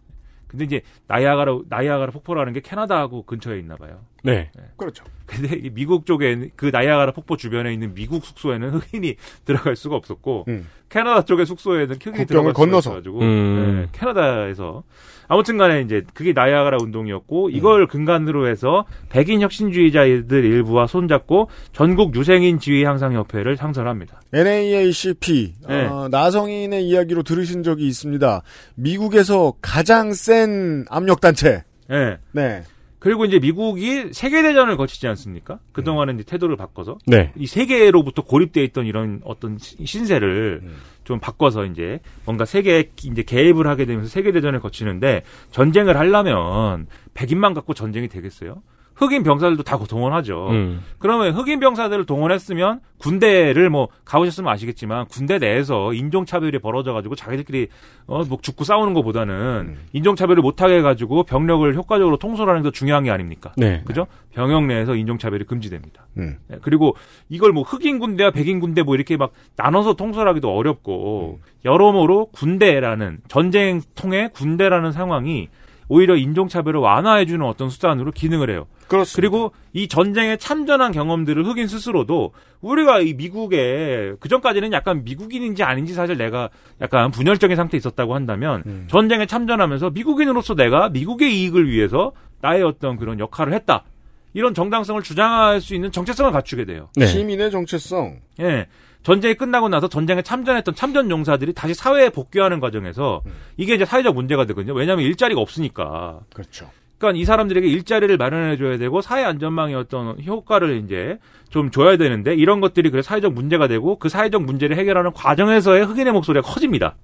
근데 이제 나이아가라 나이아가라 폭포라는 게 캐나다하고 근처에 있나 봐요. 네. 그렇죠. 근데 이 미국 쪽에 그 나이아가라 폭포 주변에 있는 미국 숙소에는 흑인이 들어갈 수가 없었고 음. 캐나다 쪽의 숙소에는 흑인이 들어갈 수가 건너서. 있어가지고 음. 네, 캐나다에서 아무튼간에 이제 그게 나이아가라 운동이었고 이걸 근간으로 해서 백인 혁신주의자들 일부와 손잡고 전국 유생인 지위 향상 협회를 창설합니다. NAACP 네. 어, 나성인의 이야기로 들으신 적이 있습니다. 미국에서 가장 센 압력 단체. 예. 네. 그리고 이제 미국이 세계대전을 거치지 않습니까? 그동안은 이제 태도를 바꿔서. 네. 이 세계로부터 고립돼 있던 이런 어떤 시- 신세를 음. 좀 바꿔서 이제 뭔가 세계에 이제 개입을 하게 되면서 세계대전을 거치는데 전쟁을 하려면 백인만 갖고 전쟁이 되겠어요? 흑인 병사들도 다 동원하죠. 음. 그러면 흑인 병사들을 동원했으면 군대를 뭐 가보셨으면 아시겠지만 군대 내에서 인종차별이 벌어져가지고 자기들끼리 어뭐 죽고 싸우는 것보다는 음. 인종차별을 못하게 해가지고 병력을 효과적으로 통솔하는 게더 중요한 게 아닙니까? 네. 그죠? 병역 내에서 인종차별이 금지됩니다. 음. 네, 그리고 이걸 뭐 흑인 군대와 백인 군대 뭐 이렇게 막 나눠서 통솔하기도 어렵고 여러모로 군대라는 전쟁 통해 군대라는 상황이 오히려 인종차별을 완화해주는 어떤 수단으로 기능을 해요. 그렇습니다. 그리고 이 전쟁에 참전한 경험들을 흑인 스스로도 우리가 이 미국에 그 전까지는 약간 미국인인지 아닌지 사실 내가 약간 분열적인 상태에 있었다고 한다면 음. 전쟁에 참전하면서 미국인으로서 내가 미국의 이익을 위해서 나의 어떤 그런 역할을 했다. 이런 정당성을 주장할 수 있는 정체성을 갖추게 돼요. 네. 시민의 정체성. 예. 전쟁이 끝나고 나서 전쟁에 참전했던 참전 용사들이 다시 사회에 복귀하는 과정에서 이게 이제 사회적 문제가 되거든요. 왜냐하면 일자리가 없으니까. 그렇죠. 그러니까 이 사람들에게 일자리를 마련해 줘야 되고 사회 안전망의 어떤 효과를 이제 좀 줘야 되는데 이런 것들이 그래 사회적 문제가 되고 그 사회적 문제를 해결하는 과정에서의 흑인의 목소리가 커집니다.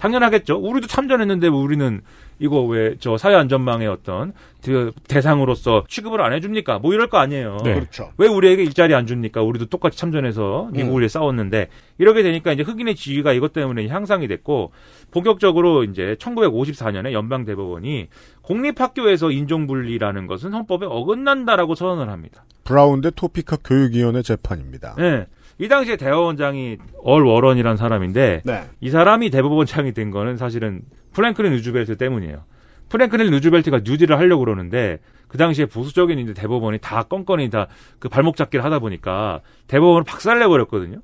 당연하겠죠. 우리도 참전했는데 우리는 이거 왜 저 사회 안전망의 어떤 그 대상으로서 취급을 안 해줍니까? 뭐 이럴 거 아니에요. 네. 그렇죠. 왜 우리에게 일자리 안 줍니까? 우리도 똑같이 참전해서 미국을 위해 싸웠는데 이렇게 되니까 이제 흑인의 지위가 이것 때문에 향상이 됐고 본격적으로 이제 1954년에 연방 대법원이 공립학교에서 인종분리라는 것은 헌법에 어긋난다라고 선언을 합니다. 브라운 대 토피카 교육위원회 재판입니다. 네. 이 당시에 대법원장이 얼 워런이라는 사람인데 네. 이 사람이 대법원장이 된 거는 사실은 프랭클린 루즈벨트 때문이에요. 프랭클린 루즈벨트가 뉴딜을 하려고 그러는데 그 당시에 보수적인 이제 대법원이 다 건건이 다 그 발목 잡기를 하다 보니까 대법원을 박살내 버렸거든요.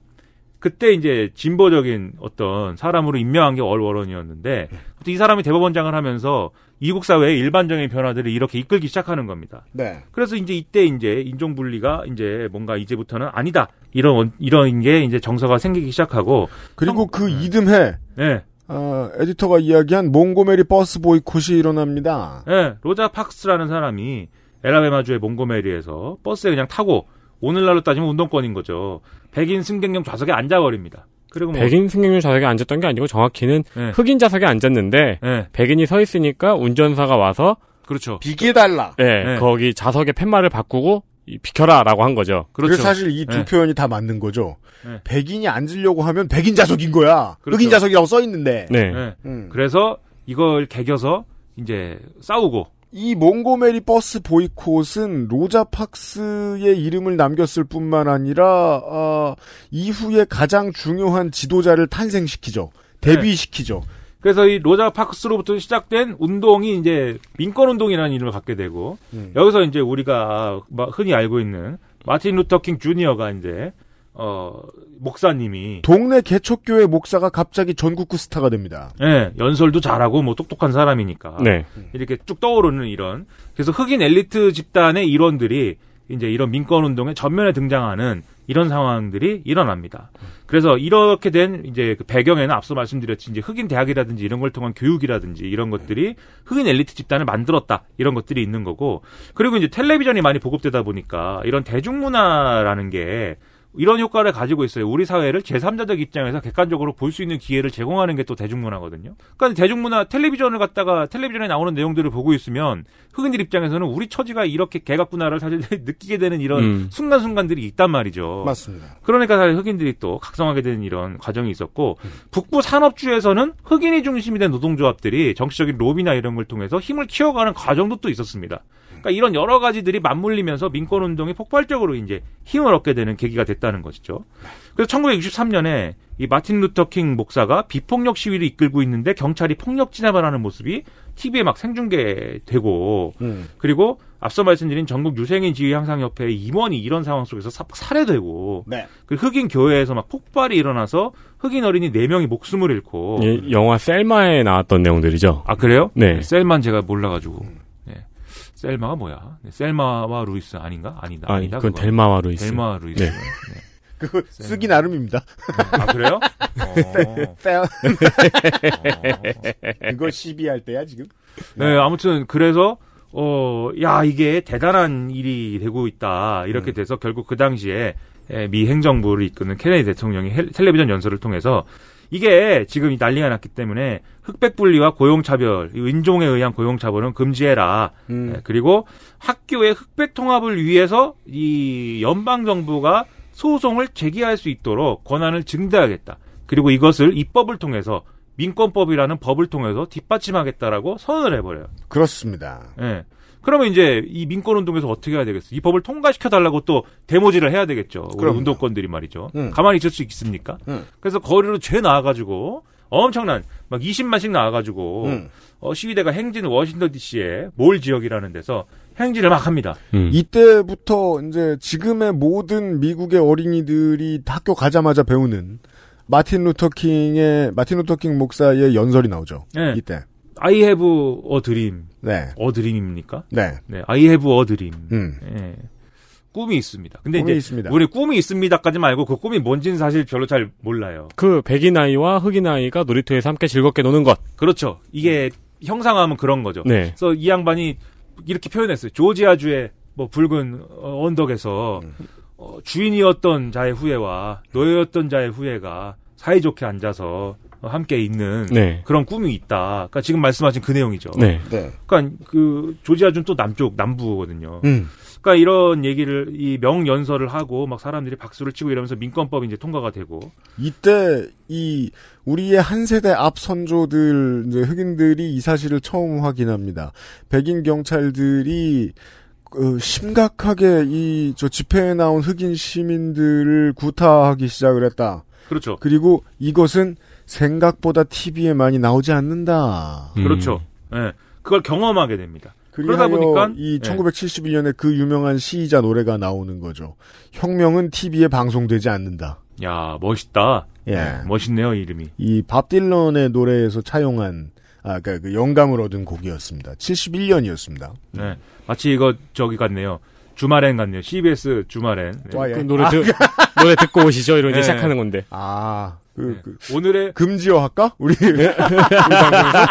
그때 이제 진보적인 어떤 사람으로 임명한 게 얼 워런이었는데 이 사람이 대법원장을 하면서 미국 사회의 일반적인 변화들을 이렇게 이끌기 시작하는 겁니다. 네. 그래서 이제 이때 이제 인종 분리가 이제 뭔가 이제부터는 아니다. 이런 원- 이런 게 이제 정서가 생기기 시작하고 그리고 형- 그 이듬해 예. 어, 에디터가 이야기한 몽고메리 버스 보이콧이 일어납니다. 예, 로자 팍스라는 사람이 앨라배마주의 몽고메리에서 버스에 그냥 타고 오늘날로 따지면 운동권인 거죠. 백인 승객용 좌석에 앉아버립니다. 그리고 뭐 백인 승객용 좌석에 앉았던 게 아니고 정확히는 예, 흑인 좌석에 앉았는데 예, 백인이 서 있으니까 운전사가 와서 그렇죠. 비켜달라. 예, 네. 거기 좌석의 팻말을 바꾸고 이, 비켜라라고 한 거죠. 그렇죠. 사실 이두 네. 표현이 다 맞는 거죠. 네. 백인이 앉으려고 하면 백인 좌석인 거야. 그렇죠. 흑인 좌석이라고 써 있는데. 네. 예. 음. 그래서 이걸 개겨서 이제 싸우고 이 몽고메리 버스 보이콧은 로자 팍스의 이름을 남겼을 뿐만 아니라 어, 이후에 가장 중요한 지도자를 탄생시키죠. 데뷔시키죠. 그래서 이 로자 파크스로부터 시작된 운동이 이제 민권 운동이라는 이름을 갖게 되고 음. 여기서 이제 우리가 막 흔히 알고 있는 마틴 루터 킹 주니어가 이제 어 목사님이 동네 개척교회 목사가 갑자기 전국구 스타가 됩니다. 예, 연설도 잘하고 뭐 똑똑한 사람이니까 네. 이렇게 쭉 떠오르는 이런 그래서 흑인 엘리트 집단의 일원들이 이제 이런 민권 운동에 전면에 등장하는 이런 상황들이 일어납니다. 그래서 이렇게 된 이제 그 배경에는 앞서 말씀드렸듯이 이제 흑인 대학이라든지 이런 걸 통한 교육이라든지 이런 것들이 흑인 엘리트 집단을 만들었다 이런 것들이 있는 거고 그리고 이제 텔레비전이 많이 보급되다 보니까 이런 대중문화라는 게 이런 효과를 가지고 있어요. 우리 사회를 제3자적 입장에서 객관적으로 볼 수 있는 기회를 제공하는 게 또 대중문화거든요. 그러니까 대중문화 텔레비전을 갖다가 텔레비전에 나오는 내용들을 보고 있으면 흑인들 입장에서는 우리 처지가 이렇게 개각구나를 사실 느끼게 되는 이런 음. 순간순간들이 있단 말이죠. 맞습니다. 그러니까 사실 흑인들이 또 각성하게 되는 이런 과정이 있었고 북부 산업주에서는 흑인이 중심이 된 노동조합들이 정치적인 로비나 이런 걸 통해서 힘을 키워가는 과정도 또 있었습니다. 그러니까 이런 여러 가지들이 맞물리면서 민권 운동이 폭발적으로 이제 힘을 얻게 되는 계기가 됐다는 것이죠. 그래서 1963년에 이 마틴 루터 킹 목사가 비폭력 시위를 이끌고 있는데 경찰이 폭력 진압을 하는 모습이 TV에 막 생중계되고 음. 그리고 앞서 말씀드린 전국 유색인 지위 향상 협회 임원이 이런 상황 속에서 사- 살해되고 네. 그 흑인 교회에서 막 폭발이 일어나서 흑인 어린이 4명이 목숨을 잃고 예, 영화 셀마에 나왔던 내용들이죠. 아 그래요? 네. 셀마 제가 몰라 가지고 네. 셀마가 뭐야? 네, 셀마와 루이스 아닌가? 아니다. 아니, 아니다. 그건 그거. 델마와 루이스. 델마 루이스. 네. 네. 그거 쓰기 나름입니다. 아 그래요? 어. 빼- 어. 그거 시비할 때야 지금. 네, 아무튼 그래서 어, 야, 이게 대단한 일이 되고 있다. 이렇게 돼서 결국 그 당시에 에, 미 행정부를 이끄는 케네디 대통령이 헬- 텔레비전 연설을 통해서 이게 지금 이 난리가 났기 때문에 흑백 분리와 고용차별, 이 인종에 의한 고용차별은 금지해라. 음. 예, 그리고 학교의 흑백 통합을 위해서 이 연방 정부가 소송을 제기할 수 있도록 권한을 증대하겠다. 그리고 이것을 입법을 통해서 민권법이라는 법을 통해서 뒷받침하겠다라고 선언을 해버려요. 그렇습니다. 예. 그러면 이제 이 민권 운동에서 어떻게 해야 되겠어? 이 법을 통과시켜 달라고 또 데모지를 해야 되겠죠. 우리 그럼요. 운동권들이 말이죠. 음. 가만히 있을 수 있습니까? 음. 그래서 거리로 죄 나와가지고 엄청난 막 20만씩 나와가지고 음. 어, 시위대가 행진 워싱턴 D.C.에 몰 지역이라는 데서 행진을 막 합니다. 음. 이때부터 이제 지금의 모든 미국의 어린이들이 학교 가자마자 배우는 마틴 루터 킹의 마틴 루터 킹 목사의 연설이 나오죠. 네. 이때. I have a dream. 네. a dream입니까? 네. 네, I have a dream. 음. 예. 꿈이 있습니다. 근데 꿈이 이제 있습니다. 우리 꿈이 있습니다까지 말고 그 꿈이 뭔지는 사실 별로 잘 몰라요. 그 백인 아이와 흑인 아이가 놀이터에서 함께 즐겁게 노는 것. 그렇죠. 이게 형상화하면 그런 거죠. 네. 그래서 이 양반이 이렇게 표현했어요. 조지아주의 뭐 붉은 어, 언덕에서 어, 주인이었던 자의 후예와 노예였던 자의 후예가 사이좋게 앉아서 어, 함께 있는 네. 그런 꿈이 있다. 그러니까 지금 말씀하신 그 내용이죠. 네. 네. 그러니까 그 조지아주는 또 남쪽 남부거든요. 음. 그러니까 이런 얘기를 이 명연설을 하고 막 사람들이 박수를 치고 이러면서 민권법이 이제 통과가 되고 이때 이 우리의 한 세대 앞 선조들 이제 흑인들이 이 사실을 처음 확인합니다. 백인 경찰들이 그 심각하게 이 저 집회에 나온 흑인 시민들을 구타하기 시작을 했다. 그렇죠. 그리고 이것은 생각보다 TV에 많이 나오지 않는다. 음. 그렇죠. 예. 그걸 경험하게 됩니다. 그러다 그러다 보니까 이 예. 1971년에 그 유명한 시이자 노래가 나오는 거죠. 혁명은 TV에 방송되지 않는다. 야, 멋있다. 예. 멋있네요, 이름이. 이 밥 딜런의 노래에서 차용한 아, 그그 영감을 얻은 곡이었습니다. 71년이었습니다. 네. 마치 이거 저기 같네요. 주말엔 같네요. CBS 주말엔. 네. 와, 예. 그 노래 듣, 노래 듣고 오시죠. 이러고 이제 네. 시작하는 건데. 아, 그, 네. 그 오늘의 금지어 할까? 우리 우리 방송에서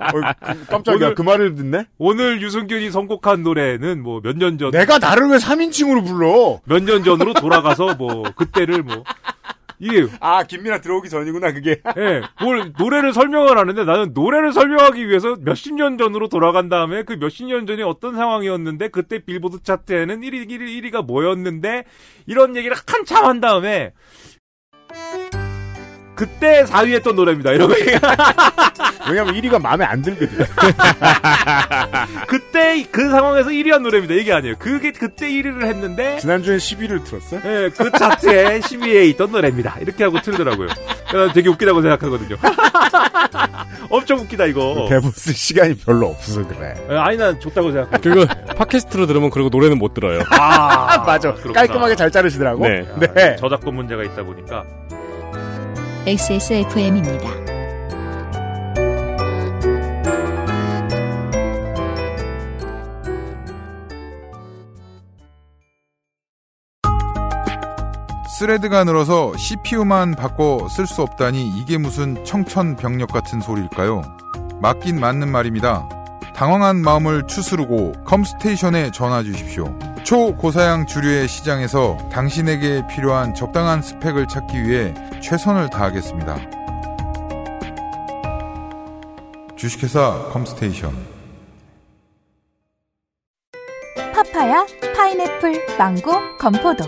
어, 그- 깜짝이야. 오늘- 그 말을 듣네. 오늘 유승균이 선곡한 노래는 뭐 몇 년 전, 내가 나를 왜 3인칭으로 불러? 몇 년 전으로 돌아가서 뭐 그때를 뭐 이게 아, 김민아 들어오기 전이구나, 그게. 예, 뭘 노래를 설명을 하는데 나는 노래를 설명하기 위해서 몇십 년 전으로 돌아간 다음에 그 몇십 년 전이 어떤 상황이었는데 그때 빌보드 차트에는 1위, 1위, 1위가 뭐였는데 이런 얘기를 한참 한 다음에 그때 4위 했던 노래입니다. 이러고 얘기- 왜냐면 1위가 마음에 안 들거든. 그때 그 상황에서 1위 한 노래입니다. 이게 아니에요. 그게 그때 1위를 했는데 지난주에 10위를 들었어? 예, 그 차트에 10위에 있던 노래입니다. 이렇게 하고 틀더라고요. 난 되게 웃기다고 생각하거든요. 엄청 웃기다 이거. 대본 쓸 시간이 별로 없어서 그래. 예, 아니 난 좋다고 생각하고. 그리고 팟캐스트로 들으면 그리고 노래는 못 들어요. 아, 맞아. 그렇구나. 깔끔하게 잘 자르시더라고. 네. 네. 저작권 문제가 있다 보니까 XSFM입니다. thread가 늘어서 CPU만 바꿔 쓸 수 없다니 이게 무슨 청천벽력 같은 소리일까요? 맞긴 맞는 말입니다. 당황한 마음을 추스르고 컴스테이션에 전화 주십시오. 초고사양 주류의 시장에서 당신에게 필요한 적당한 스펙을 찾기 위해 최선을 다하겠습니다. 주식회사 컴스테이션 파파야, 파인애플, 망고, 건포도.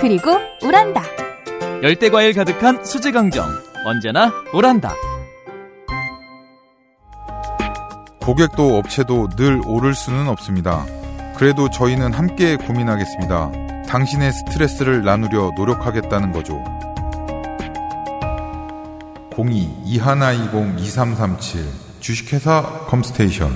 그리고 우란다. 열대과일 가득한 수제강정. 언제나 오란다. 고객도 업체도 늘 오를 수는 없습니다. 그래도 저희는 함께 고민하겠습니다. 당신의 스트레스를 나누려 노력하겠다는 거죠. 02-2120-2337 주식회사 컴스테이션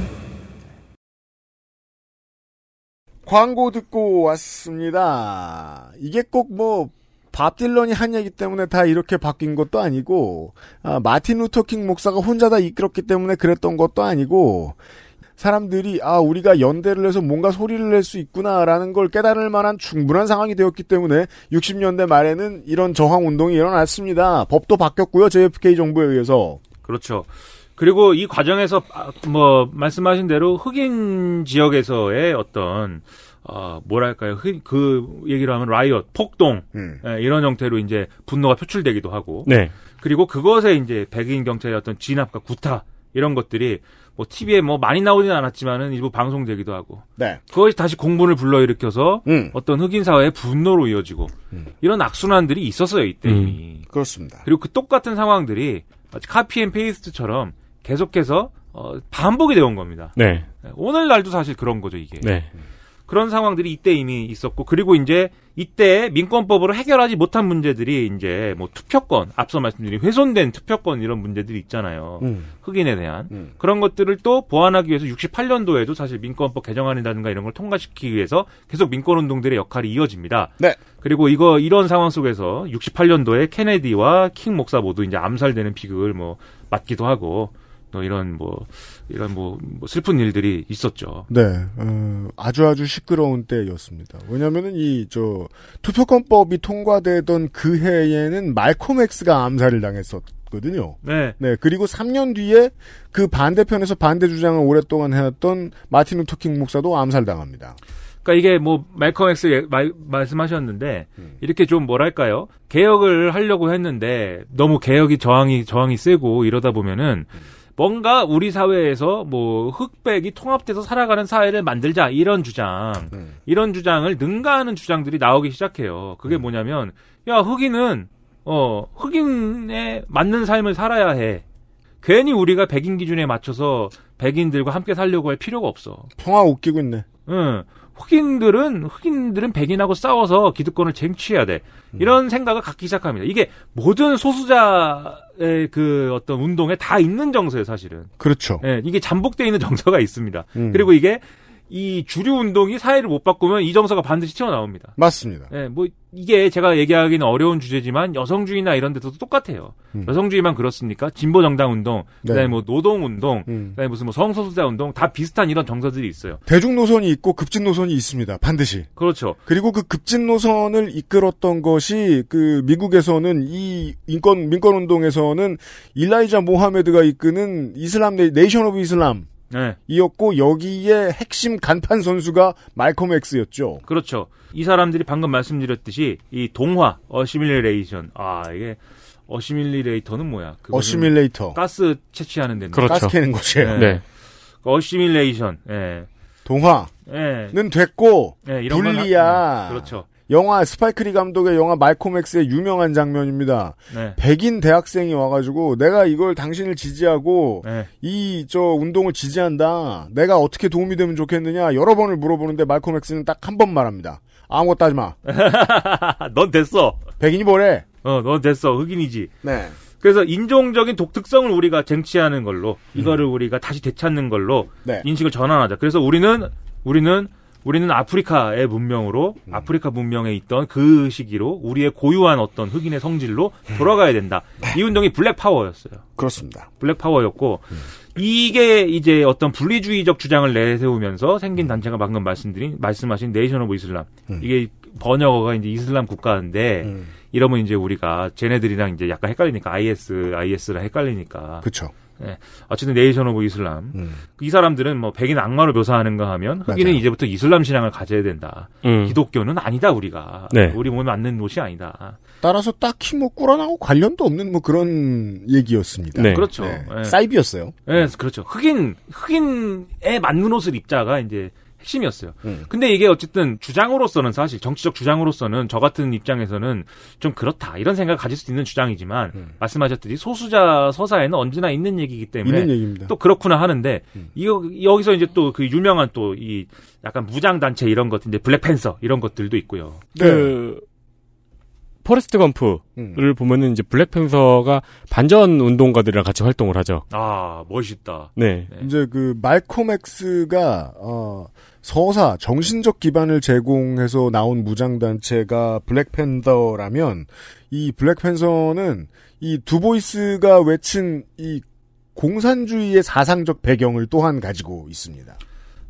광고 듣고 왔습니다. 이게 꼭 뭐, 밥 딜런이 한 얘기 때문에 다 이렇게 바뀐 것도 아니고, 아, 마틴 루터킹 목사가 혼자 다 이끌었기 때문에 그랬던 것도 아니고, 사람들이, 아, 우리가 연대를 해서 뭔가 소리를 낼 수 있구나라는 걸 깨달을 만한 충분한 상황이 되었기 때문에 60년대 말에는 이런 저항 운동이 일어났습니다. 법도 바뀌었고요, JFK 정부에 의해서. 그렇죠. 그리고 이 과정에서 아, 뭐 말씀하신 대로 흑인 지역에서의 어떤 어 뭐랄까요 흑- 그 얘기를 하면 라이엇 폭동 음. 예, 이런 형태로 이제 분노가 표출되기도 하고 네. 그리고 그것에 이제 백인 경찰의 어떤 진압과 구타 이런 것들이 뭐 TV에 뭐 많이 나오지는 않았지만은 일부 방송되기도 하고 네. 그것이 다시 공분을 불러일으켜서 음. 어떤 흑인 사회의 분노로 이어지고 이런 악순환들이 있었어요 이때 음. 이미 그렇습니다. 그리고 그 똑같은 상황들이 마치 copy and paste처럼 계속해서 어, 반복이 되어 온 겁니다. 네. 오늘날도 사실 그런 거죠 이게. 네. 그런 상황들이 이때 이미 있었고 그리고 이제 이때 민권법으로 해결하지 못한 문제들이 이제 뭐 투표권 앞서 말씀드린 훼손된 투표권 이런 문제들이 있잖아요. 음. 흑인에 대한 음. 그런 것들을 또 보완하기 위해서 68년도에도 사실 민권법 개정안이라든가 이런 걸 통과시키기 위해서 계속 민권 운동들의 역할이 이어집니다. 네. 그리고 이거 이런 상황 속에서 68년도에 케네디와 킹 목사 모두 이제 암살되는 비극을 뭐 맞기도 하고 또 이런 뭐 이런 뭐, 뭐 슬픈 일들이 있었죠. 네, 어, 아주 아주 시끄러운 때였습니다. 왜냐면은 이, 저, 투표권법이 통과되던 그 해에는 말콤 엑스가 암살을 당했었거든요. 네. 네, 그리고 3년 뒤에 그 반대편에서 반대 주장을 오랫동안 해왔던 마틴 루터 킹 목사도 암살당합니다. 그러니까 이게 뭐 말콤 엑스 예- 말, 말씀하셨는데 음. 이렇게 좀 뭐랄까요 개혁을 하려고 했는데 너무 개혁이 저항이 저항이 세고 이러다 보면은 뭔가 우리 사회에서 뭐 흑백이 통합돼서 살아가는 사회를 만들자 이런 주장 음. 이런 주장을 능가하는 주장들이 나오기 시작해요. 그게 음. 뭐냐면 야 흑인은 어 흑인에 맞는 삶을 살아야 해. 괜히 우리가 백인 기준에 맞춰서 백인들과 함께 살려고 할 필요가 없어. 평화 웃기고 있네. 응. 흑인들은 흑인들은 백인하고 싸워서 기득권을 쟁취해야 돼. 음. 이런 생각을 갖기 시작합니다. 이게 모든 소수자의 그 어떤 운동에 다 있는 정서예요, 사실은. 그렇죠. 예, 이게 잠복돼 있는 정서가 있습니다. 음. 그리고 이게 이 주류 운동이 사회를 못 바꾸면 이 정서가 반드시 튀어나옵니다. 맞습니다. 예, 뭐 이게 제가 얘기하기는 어려운 주제지만 여성주의나 이런 데도 똑같아요. 음. 여성주의만 그렇습니까? 진보 정당 운동, 네. 그다음에 뭐 노동 운동, 음. 그다음에 무슨 뭐 성소수자 운동 다 비슷한 이런 정서들이 있어요. 대중 노선이 있고 급진 노선이 있습니다. 반드시. 그렇죠. 그리고 그 급진 노선을 이끌었던 것이 그 미국에서는 이 인권 민권 운동에서는 일라이자 모하메드가 이끄는 이슬람 네, 네이션 오브 이슬람 네. 이었고 여기에 핵심 간판 선수가 말콤 엑스였죠. 그렇죠. 이 사람들이 방금 말씀드렸듯이 이 동화 assimilation 아 이게 assimilator는 뭐야? assimilator. 가스 채취하는 데인데. 그렇죠. 가스 캐는 곳이에요. 네. assimilation. 예. 동화는 예. 됐고 예, 이런 건 분리야. 하- 네, 그렇죠. 영화 스파이크리 감독의 영화 말콤 엑스의 유명한 장면입니다. 네. 백인 대학생이 와가지고 내가 이걸 당신을 지지하고 네. 이저 운동을 지지한다. 내가 어떻게 도움이 되면 좋겠느냐 여러 번을 물어보는데 말콤 엑스는 딱 한 번 말합니다. 아무것도 하지 마. 넌 됐어. 백인이 뭐래? 어, 넌 됐어. 흑인이지. 네. 그래서 인종적인 독특성을 우리가 쟁취하는 걸로 이거를 우리가 다시 되찾는 걸로 음. 네. 인식을 전환하자. 그래서 우리는 우리는 우리는 아프리카의 문명으로 음. 아프리카 문명에 있던 그 시기로 우리의 고유한 어떤 흑인의 성질로 돌아가야 된다. 네. 이 운동이 Black Power였어요. 그렇습니다. Black Power였고 음. 이게 이제 어떤 분리주의적 주장을 내세우면서 생긴 음. 단체가 방금 말씀드린 말씀하신 네이션 오브 이슬람 이게 번역어가 이제 이슬람 국가인데 음. 이러면 이제 우리가 쟤네들이랑 이제 약간 헷갈리니까 IS IS랑 헷갈리니까 그쵸. 예. 어쨌든 네이션 오브 이슬람 음. 이 사람들은 뭐 백인 악마로 묘사하는가 하면 흑인은 맞아요. 이제부터 이슬람 신앙을 가져야 된다. 음. 기독교는 아니다 우리가 네. 우리 몸에 맞는 옷이 아니다. 따라서 딱히 뭐 꾸란하고 관련도 없는 뭐 그런 얘기였습니다. 네. 그렇죠. 네. 예. 사이비였어요. 예, 그렇죠. 흑인, 흑인에 맞는 옷을 입자가 이제 핵심이었어요. 음. 근데 이게 어쨌든 주장으로서는 사실 정치적 주장으로서는 저 같은 입장에서는 좀 그렇다 이런 생각을 가질 수 있는 주장이지만 음. 말씀하셨듯이 소수자 서사에는 언제나 있는 얘기이기 때문에 있는 얘기입니다. 또 그렇구나 하는데 음. 이거 여기서 이제 또 그 유명한 또 이 약간 무장 단체 이런 것들 이제 블랙팬서 이런 것들도 있고요. 그 포레스트 검프를 음. 보면은 이제 블랙팬서가 반전 운동가들이랑 같이 활동을 하죠. 아 멋있다. 네. 이제 그 말콤 엑스가 어, 서사 정신적 기반을 제공해서 나온 무장 단체가 블랙팬서라면 이 블랙팬서는 이 두보이스가 외친 이 공산주의의 사상적 배경을 또한 가지고 있습니다.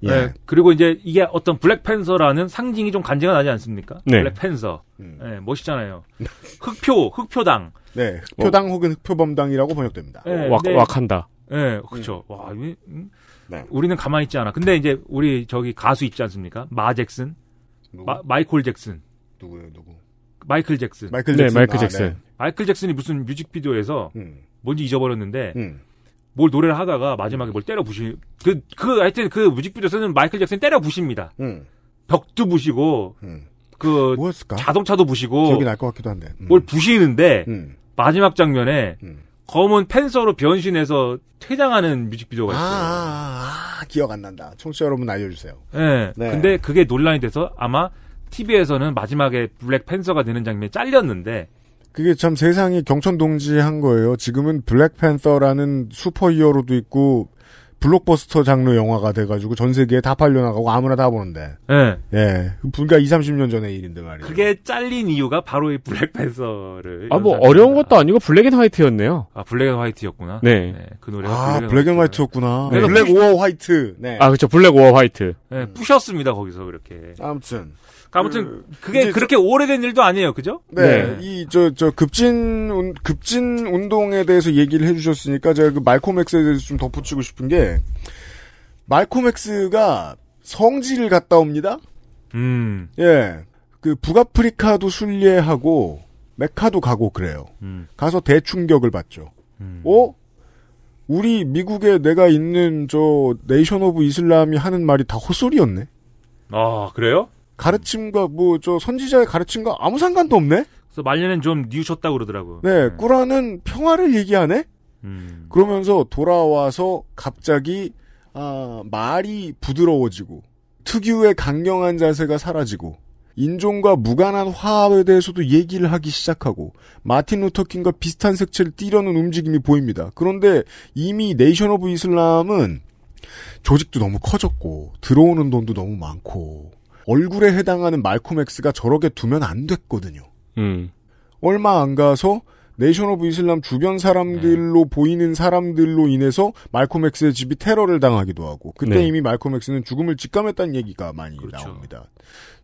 예. 네. 그리고 이제 이게 어떤 블랙팬서라는 상징이 좀 간지가 나지 않습니까? 네. 블랙팬서. 음. 네, 멋있잖아요. 흑표, 흑표당. 네, 흑표당 혹은 흑표범당이라고 번역됩니다. 네, 왁, 근데 왁한다. 예, 그렇죠. 와, 이- 음? 네. 우리는 가만히 있지 않아. 근데 이제 우리 저기 가수 있지 않습니까? 마 잭슨, 누구? 마, 마이콜 잭슨, 누구요, 누구? 마이클 잭슨. 마이클 네, 잭슨. 마이클 아, 잭슨. 네. 마이클 잭슨이 무슨 뮤직비디오에서 음, 뭔지 잊어버렸는데 음. 뭘 노래를 하다가 마지막에 뭘 때려 부시 그, 그, 하여튼 그 뮤직비디오에서는 마이클 잭슨 때려 부십니다. 음, 벽도 부시고, 음. 그, 뭐였을까? 자동차도 부시고, 기억이 날 것 같기도 한데. 음. 뭘 부시는데, 음, 마지막 장면에 음. 검은 팬서로 변신해서 퇴장하는 뮤직비디오가 아, 있어요. 아, 아, 기억 안 난다. 청취자 여러분 알려주세요. 예. 네. 근데 그게 논란이 돼서 아마 TV에서는 마지막에 블랙 팬서가 되는 장면이 잘렸는데, 그게 참 세상이 경천동지한 거예요. 지금은 블랙 팬서라는 슈퍼히어로도 있고 블록버스터 장르 영화가 돼가지고 전 세계에 다 팔려나가고 아무나 다 보는데. 예. 예. 불과 2, 30년 전의 일인데 말이에요. 그게 잘린 이유가 바로 이 블랙 팬서를. 아, 뭐. 어려운 것도 아니고 Black and White였네요. 아, Black and White였구나. 네. 그 노래가 아, and Black and White. 화이트였구나. 네. Black 오어 White. 네. 아, 그쵸. Black or White. 네, 부셨습니다, 거기서 그렇게. 아무튼. 아무튼, 그, 그게 그렇게 오래된 일도 아니에요, 그죠? 네. 네. 이, 저, 저, 급진, 운- 급진 운동에 대해서 얘기를 해주셨으니까 제가 그 말콤 X에 대해서 좀 덧붙이고 싶은 게, 말콤 X가 성지를 갔다 옵니다? 음, 예. 그 북아프리카도 순례하고, 메카도 가고 그래요. 음, 가서 대충격을 받죠. 음. 어? 우리 미국에 내가 있는 저 네이션 오브 이슬람이 하는 말이 다 헛소리였네? 아, 그래요? 가르침과 뭐 저 선지자의 가르침과 아무 상관도 없네? 그래서 말년엔 좀 뉘우쳤다 그러더라고. 네, 꾸란은 평화를 얘기하네? 음, 그러면서 돌아와서 갑자기 아, 말이 부드러워지고 특유의 강경한 자세가 사라지고 인종과 무관한 화합에 대해서도 얘기를 하기 시작하고 마틴 루터 킹과 비슷한 색채를 띠려는 움직임이 보입니다. 그런데 이미 네이션 오브 이슬람은 조직도 너무 커졌고 들어오는 돈도 너무 많고 얼굴에 해당하는 말콤 X가 저렇게 두면 안 됐거든요. 음. 얼마 안 가서 네이션 오브 이슬람 주변 사람들로 보이는 사람들로 인해서 말콤 X의 집이 테러를 당하기도 하고 그때 네. 이미 말콤 X는 죽음을 직감했다는 얘기가 많이 그렇죠. 나옵니다.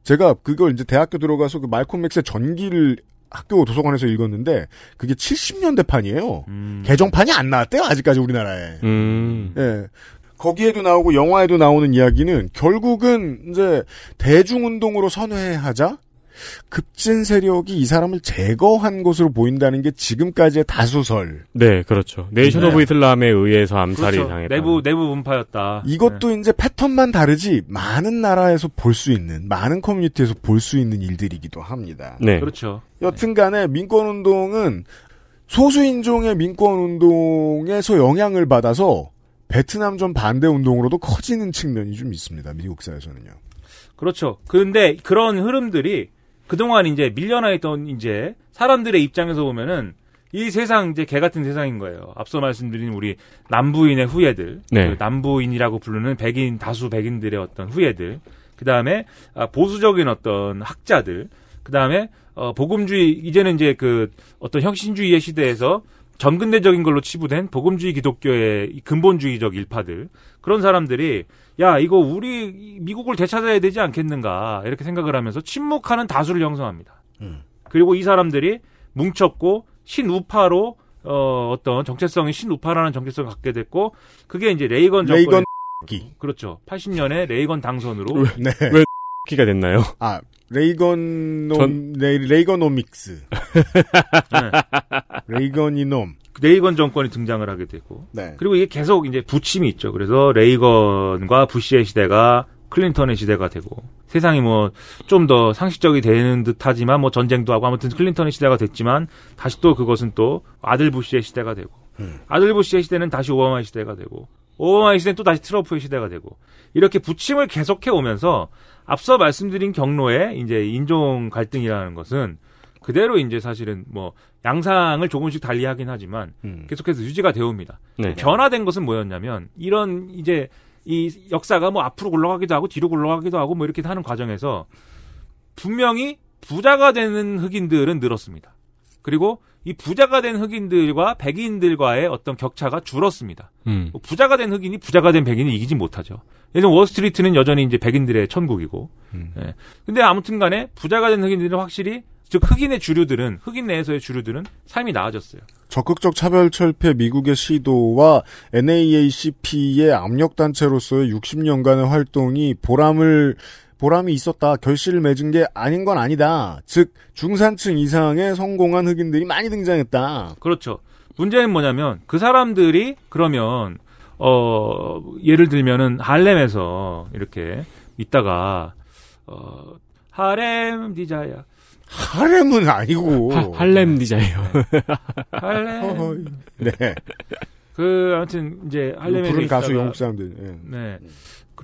제가 그걸 이제 대학교 들어가서 그 말콤 X의 전기를 학교 도서관에서 읽었는데 그게 70년대 판이에요. 음. 개정판이 안 나왔대요 아직까지 우리나라에. 음. 예. 거기에도 나오고 영화에도 나오는 이야기는 결국은 이제 대중운동으로 선회하자 급진 세력이 이 사람을 제거한 것으로 보인다는 게 지금까지의 다수설. 네, 그렇죠. 네이션 네. 오브 이슬람에 의해서 암살이 그렇죠. 당했다. 내부, 내부 분파였다. 이것도 이제 패턴만 다르지 많은 나라에서 볼 수 있는 많은 커뮤니티에서 볼 수 있는 일들이기도 합니다. 네. 네. 그렇죠. 여튼간에 민권 운동은 소수 인종의 민권 운동에서 영향을 받아서 베트남 전 반대 운동으로도 커지는 측면이 좀 있습니다. 미국 사에서는요. 그렇죠. 근데 그런 흐름들이 그동안 이제 밀려나 있던 이제 사람들의 입장에서 보면은 이 세상 이제 개 같은 세상인 거예요. 앞서 말씀드린 우리 남부인의 후예들, 네. 그 남부인이라고 부르는 백인 다수 백인들의 어떤 후예들, 그 다음에 보수적인 어떤 학자들, 그 다음에 어, 복음주의 이제는 이제 그 어떤 혁신주의의 시대에서 전근대적인 걸로 치부된 복음주의 기독교의 이 근본주의적 일파들 그런 사람들이 야 이거 우리 미국을 되찾아야 되지 않겠는가 이렇게 생각을 하면서 침묵하는 다수를 형성합니다. 음. 그리고 이 사람들이 뭉쳤고 신우파로 어, 어떤 정체성이 신우파라는 정체성을 갖게 됐고 그게 이제 레이건 정권 레이건 기. 그렇죠. 80년에 레이건 당선으로 네. 기가 됐나요? 아 레이건노 전- 레, 레이건 오믹스. 네, 레이건 이놈. 레이건 정권이 등장을 하게 되고 네. 그리고 이게 계속 이제 부침이 있죠. 그래서 레이건과 부시의 시대가 클린턴의 시대가 되고 세상이 뭐 좀 더 상식적이 되는 듯하지만 뭐 전쟁도 하고 아무튼 클린턴의 시대가 됐지만 다시 또 그것은 또 아들 부시의 시대가 되고 음. 아들 부시의 시대는 다시 오바마의 시대가 되고 오바마의 시대는 또 다시 트럼프의 시대가 되고 이렇게 부침을 계속해 오면서 앞서 말씀드린 경로에 이제 인종 갈등이라는 것은 그대로 이제 사실은 뭐 양상을 조금씩 달리하긴 하지만 음. 계속해서 유지가 되어 옵니다. 네. 변화된 것은 뭐였냐면 이런 이제 이 역사가 뭐 앞으로 굴러가기도 하고 뒤로 굴러가기도 하고 뭐 이렇게 하는 과정에서 분명히 부자가 되는 흑인들은 늘었습니다. 그리고 이 부자가 된 흑인들과 백인들과의 어떤 격차가 줄었습니다. 음. 뭐 부자가 된 흑인이 부자가 된 백인을 이기지 못하죠. 예를 들면 월스트리트는 여전히 이제 백인들의 천국이고. 음. 예. 근데 아무튼 간에 부자가 된 흑인들은 확실히 즉 흑인의 주류들은 흑인 내에서의 주류들은 삶이 나아졌어요. 적극적 차별 철폐 미국의 시도와 NAACP의 압력 단체로서의 60년간의 활동이 보람을 보람이 있었다. 결실을 맺은 게 아닌 건 아니다. 즉 중산층 이상의 성공한 흑인들이 많이 등장했다. 그렇죠. 문제는 뭐냐면 그 사람들이 그러면 어 예를 들면은 할렘에서 이렇게 있다가 어 하렘 Desire 하렘은 아니고 하, Harlem Desire. 할렘 네. 그 아무튼 이제 할렘에 부른 가수 영국 사람들. 예. 네.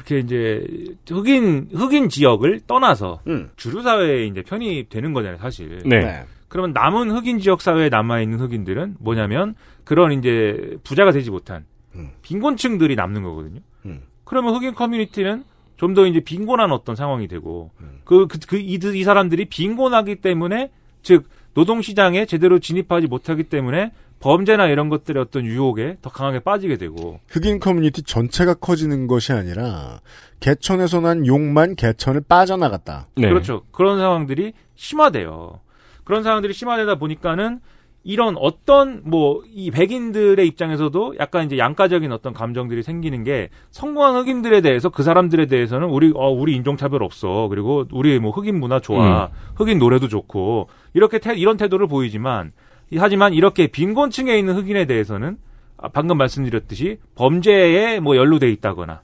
그렇게 이제 흑인 흑인 지역을 떠나서 음. 주류 사회에 이제 편입되는 거잖아요, 사실. 네. 그러면 남은 흑인 지역 사회에 남아 있는 흑인들은 뭐냐면 그런 이제 부자가 되지 못한 음. 빈곤층들이 남는 거거든요. 음. 그러면 흑인 커뮤니티는 좀 더 이제 빈곤한 어떤 상황이 되고 음. 그그그 이 이 사람들이 빈곤하기 때문에 즉 노동 시장에 제대로 진입하지 못하기 때문에 범죄나 이런 것들의 어떤 유혹에 더 강하게 빠지게 되고 흑인 커뮤니티 전체가 커지는 것이 아니라 개천에서 난 용만 개천을 빠져나갔다. 네. 그렇죠. 그런 상황들이 심화돼요. 그런 상황들이 심화되다 보니까는 이런 어떤 뭐 이 백인들의 입장에서도 약간 이제 양가적인 어떤 감정들이 생기는 게 성공한 흑인들에 대해서 그 사람들에 대해서는 우리 어 우리 인종 차별 없어. 그리고 우리 뭐 흑인 문화 좋아. 흑인 노래도 좋고. 이렇게 태, 이런 태도를 보이지만 이- 하지만 이렇게 빈곤층에 있는 흑인에 대해서는 아, 방금 말씀드렸듯이 범죄에 뭐 연루돼 있다거나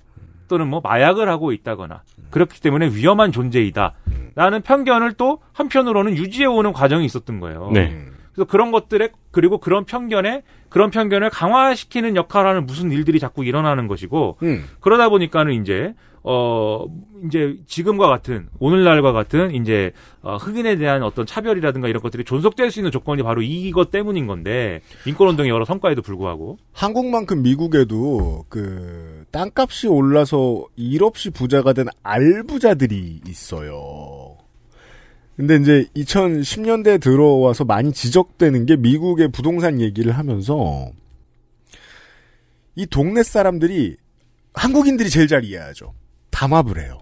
또는 뭐 마약을 하고 있다거나 그렇기 때문에 위험한 존재이다. 라는 편견을 또 한편으로는 유지해 오는 과정이 있었던 거예요. 네. 그래서 그런 것들에 그리고 그런 편견에 그런 편견을 강화시키는 역할을 하는 무슨 일들이 자꾸 일어나는 것이고 음. 그러다 보니까는 이제 어 이제 지금과 같은 오늘날과 같은 이제 어, 흑인에 대한 어떤 차별이라든가 이런 것들이 존속될 수 있는 조건이 바로 이것 때문인 건데 인권 운동의 여러 성과에도 불구하고 한국만큼 미국에도 그 땅값이 올라서 일 없이 부자가 된 알부자들이 있어요. 근데 이제 2010년대에 들어와서 많이 지적되는 게 미국의 부동산 얘기를 하면서 이 동네 사람들이 한국인들이 제일 잘 이해하죠. 담합을 해요.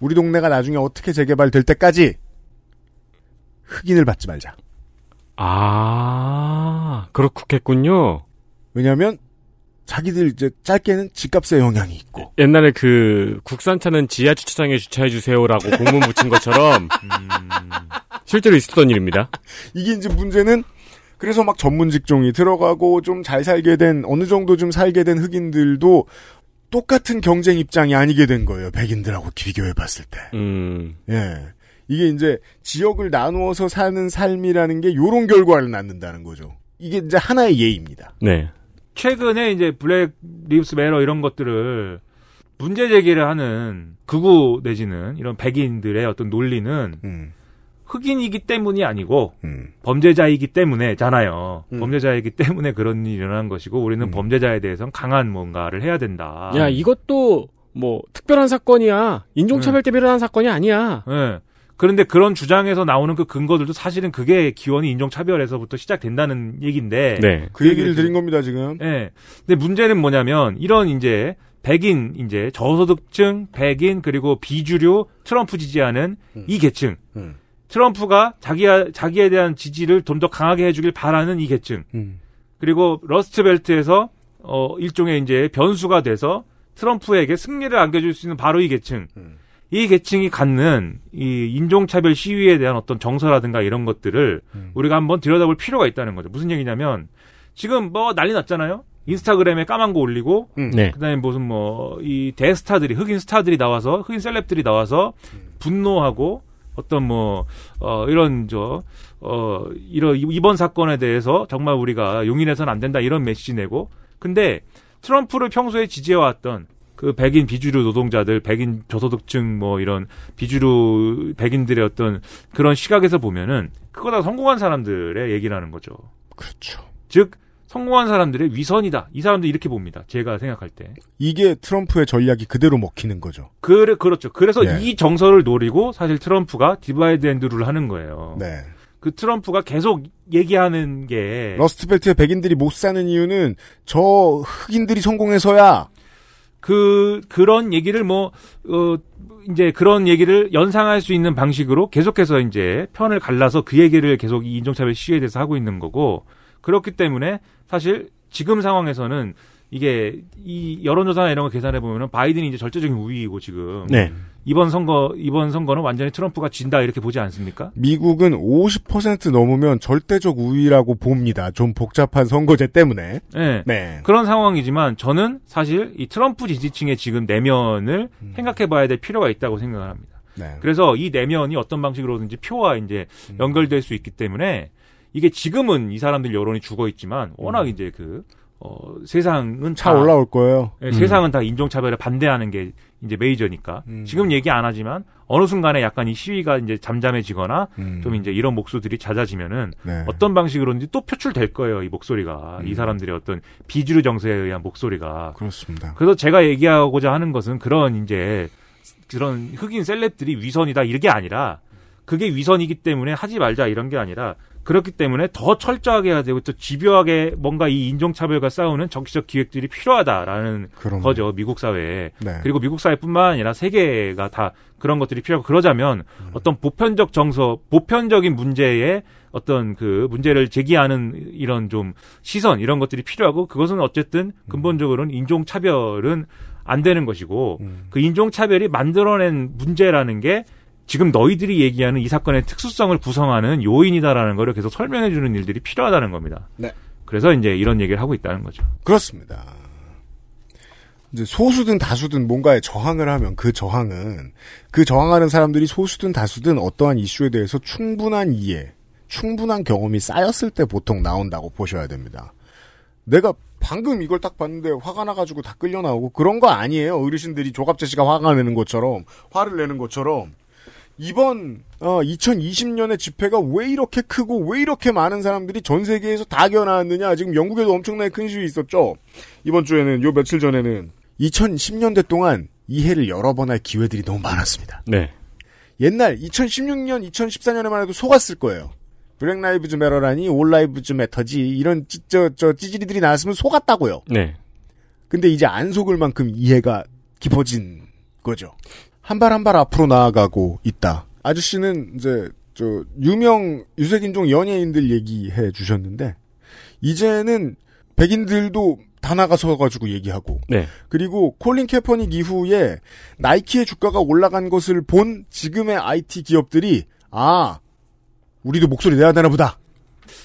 우리 동네가 나중에 어떻게 재개발될 때까지 흑인을 받지 말자. 아, 그렇겠군요. 왜냐하면 자기들 이제 짧게는 집값에 영향이 있고 옛날에 그 국산차는 지하 주차장에 주차해 주세요라고 공문 붙인 것처럼 실제로 있었던 일입니다. 이게 이제 문제는 그래서 막 전문 직종이 들어가고 좀 잘 살게 된 어느 정도 좀 살게 된 흑인들도 똑같은 경쟁 입장이 아니게 된 거예요. 백인들하고 비교해 봤을 때. 음, 예. 이게 이제 지역을 나누어서 사는 삶이라는 게 요런 결과를 낳는다는 거죠. 이게 이제 하나의 예입니다. 네. 최근에 이제 Black Lives Matter 이런 것들을 문제 제기를 하는 극우 내지는 이런 백인들의 어떤 논리는 음, 흑인이기 때문이 아니고 음. 범죄자이기 때문에잖아요. 음. 범죄자이기 때문에 그런 일이 일어난 것이고 우리는 음. 범죄자에 대해서는 강한 뭔가를 해야 된다. 야, 이것도 뭐 특별한 사건이야. 인종차별 때문에 일어난 사건이 아니야. 예. 그런데 그런 주장에서 나오는 그 근거들도 사실은 그게 기원이 인종차별에서부터 시작된다는 얘기인데. 네. 그 얘기를 드린 겁니다, 지금. 예. 근데 문제는 뭐냐면 이런 이제 백인 이제 저소득층, 백인 그리고 비주류 트럼프 지지하는 음. 이 계층. 음. 트럼프가 자기 자기에 대한 지지를 좀 더 강하게 해주길 바라는 이 계층. 음. 그리고 러스트벨트에서 어 일종의 이제 변수가 돼서 트럼프에게 승리를 안겨줄 수 있는 바로 이 계층. 음. 이 계층이 갖는 이 인종차별 시위에 대한 어떤 정서라든가 이런 것들을 음. 우리가 한번 들여다볼 필요가 있다는 거죠. 무슨 얘기냐면 지금 뭐 난리 났잖아요. 인스타그램에 까만 거 올리고 음. 네. 그다음에 무슨 뭐 이 대스타들이 흑인 스타들이 나와서 흑인 셀럽들이 나와서 분노하고 어떤 뭐 어 이런 저 어 이런 이번 사건에 대해서 정말 우리가 용인해서는 안 된다 이런 메시지 내고 근데 트럼프를 평소에 지지해왔던 그 백인 비주류 노동자들, 백인 저소득층 뭐 이런 비주류 백인들의 어떤 그런 시각에서 보면은 그거 다 성공한 사람들의 얘기라는 거죠. 그렇죠. 즉 성공한 사람들의 위선이다. 이 사람들 이렇게 봅니다. 제가 생각할 때. 이게 트럼프의 전략이 그대로 먹히는 거죠. 그래 그렇죠. 그래서 네. 이 정서를 노리고 사실 트럼프가 divide and rule을 하는 거예요. 네. 그 트럼프가 계속 얘기하는 게 러스트벨트의 백인들이 못 사는 이유는 저 흑인들이 성공해서야. 그 그런 얘기를 뭐 어, 이제 그런 얘기를 연상할 수 있는 방식으로 계속해서 이제 편을 갈라서 그 얘기를 계속 이 인종차별 시위에 대해서 하고 있는 거고 그렇기 때문에 사실 지금 상황에서는 이게 이 여론조사나 이런 거 계산해 보면은 바이든이 이제 절대적인 우위이고 지금 네. 이번 선거 이번 선거는 완전히 트럼프가 진다 이렇게 보지 않습니까? 미국은 50% 넘으면 절대적 우위라고 봅니다. 좀 복잡한 선거제 때문에. 네. 네. 그런 상황이지만 저는 사실 이 트럼프 지지층의 지금 내면을 생각해 봐야 될 필요가 있다고 생각을 합니다. 네. 그래서 이 내면이 어떤 방식으로든지 표와 이제 연결될 수 있기 때문에 이게 지금은 이 사람들 여론이 죽어 있지만 워낙 이제 그 어, 세상은 차 다- 올라올 거예요. 예, 세상은 다 인종차별을 반대하는 게 이제 메이저니까 지금 얘기 안 하지만 어느 순간에 약간 이 시위가 이제 잠잠해지거나 음. 좀 이제 이런 목소들이 잦아지면은 네. 어떤 방식으로든지 또 표출될 거예요 이 목소리가 이 사람들의 어떤 비주류 정서에 의한 목소리가 그렇습니다. 그래서 제가 얘기하고자 하는 것은 그런 이제 그런 흑인 셀럽들이 위선이다 이게 아니라 그게 위선이기 때문에 하지 말자 이런 게 아니라 그렇기 때문에 더 철저하게 해야 되고 또 집요하게 뭔가 이 인종차별과 싸우는 정치적 기획들이 필요하다라는 그럼요. 거죠 미국 사회에 네. 그리고 미국 사회뿐만 아니라 세계가 다 그런 것들이 필요하고 그러자면 어떤 보편적 정서 보편적인 문제에 어떤 그 문제를 제기하는 이런 좀 시선 이런 것들이 필요하고 그것은 어쨌든 근본적으로는 인종차별은 안 되는 것이고 그 인종차별이 만들어낸 문제라는 게 지금 너희들이 얘기하는 이 사건의 특수성을 구성하는 요인이다라는 거를 계속 설명해 주는 일들이 필요하다는 겁니다. 네. 그래서 이제 이런 얘기를 하고 있다는 거죠. 그렇습니다. 이제 소수든 다수든 뭔가에 저항을 하면 그 저항은 그 저항하는 사람들이 소수든 다수든 어떠한 이슈에 대해서 충분한 이해, 충분한 경험이 쌓였을 때 보통 나온다고 보셔야 됩니다. 내가 방금 이걸 딱 봤는데 화가 나가지고 다 끌려 나오고 그런 거 아니에요. 어르신들이 조갑재 씨가 화가 내는 것처럼 화를 내는 것처럼 이번 어, 2020년의 집회가 왜 이렇게 크고 왜 이렇게 많은 사람들이 전 세계에서 다 겨나왔느냐 지금 영국에도 엄청나게 큰 시위 있었죠. 이번 주에는 요 며칠 전에는 2010년대 동안 이해를 여러 번 할 기회들이 너무 많았습니다. 네. 옛날 2016년, 2014년에만 해도 속았을 거예요. Black Lives Matter라니 All Lives Matter지 이런 찌, 저, 저 찌질이들이 나왔으면 속았다고요. 네. 근데 이제 안 속을 만큼 이해가 깊어진 거죠. 한 발 한 발 앞으로 나아가고 있다. 아저씨는 이제 저 유명 유색인종 연예인들 얘기해 주셨는데 이제는 백인들도 다 나가서 가지고 얘기하고 네. 그리고 콜린 캐퍼닉 이후에 나이키의 주가가 올라간 것을 본 지금의 IT 기업들이 아 우리도 목소리 내야 되나 보다.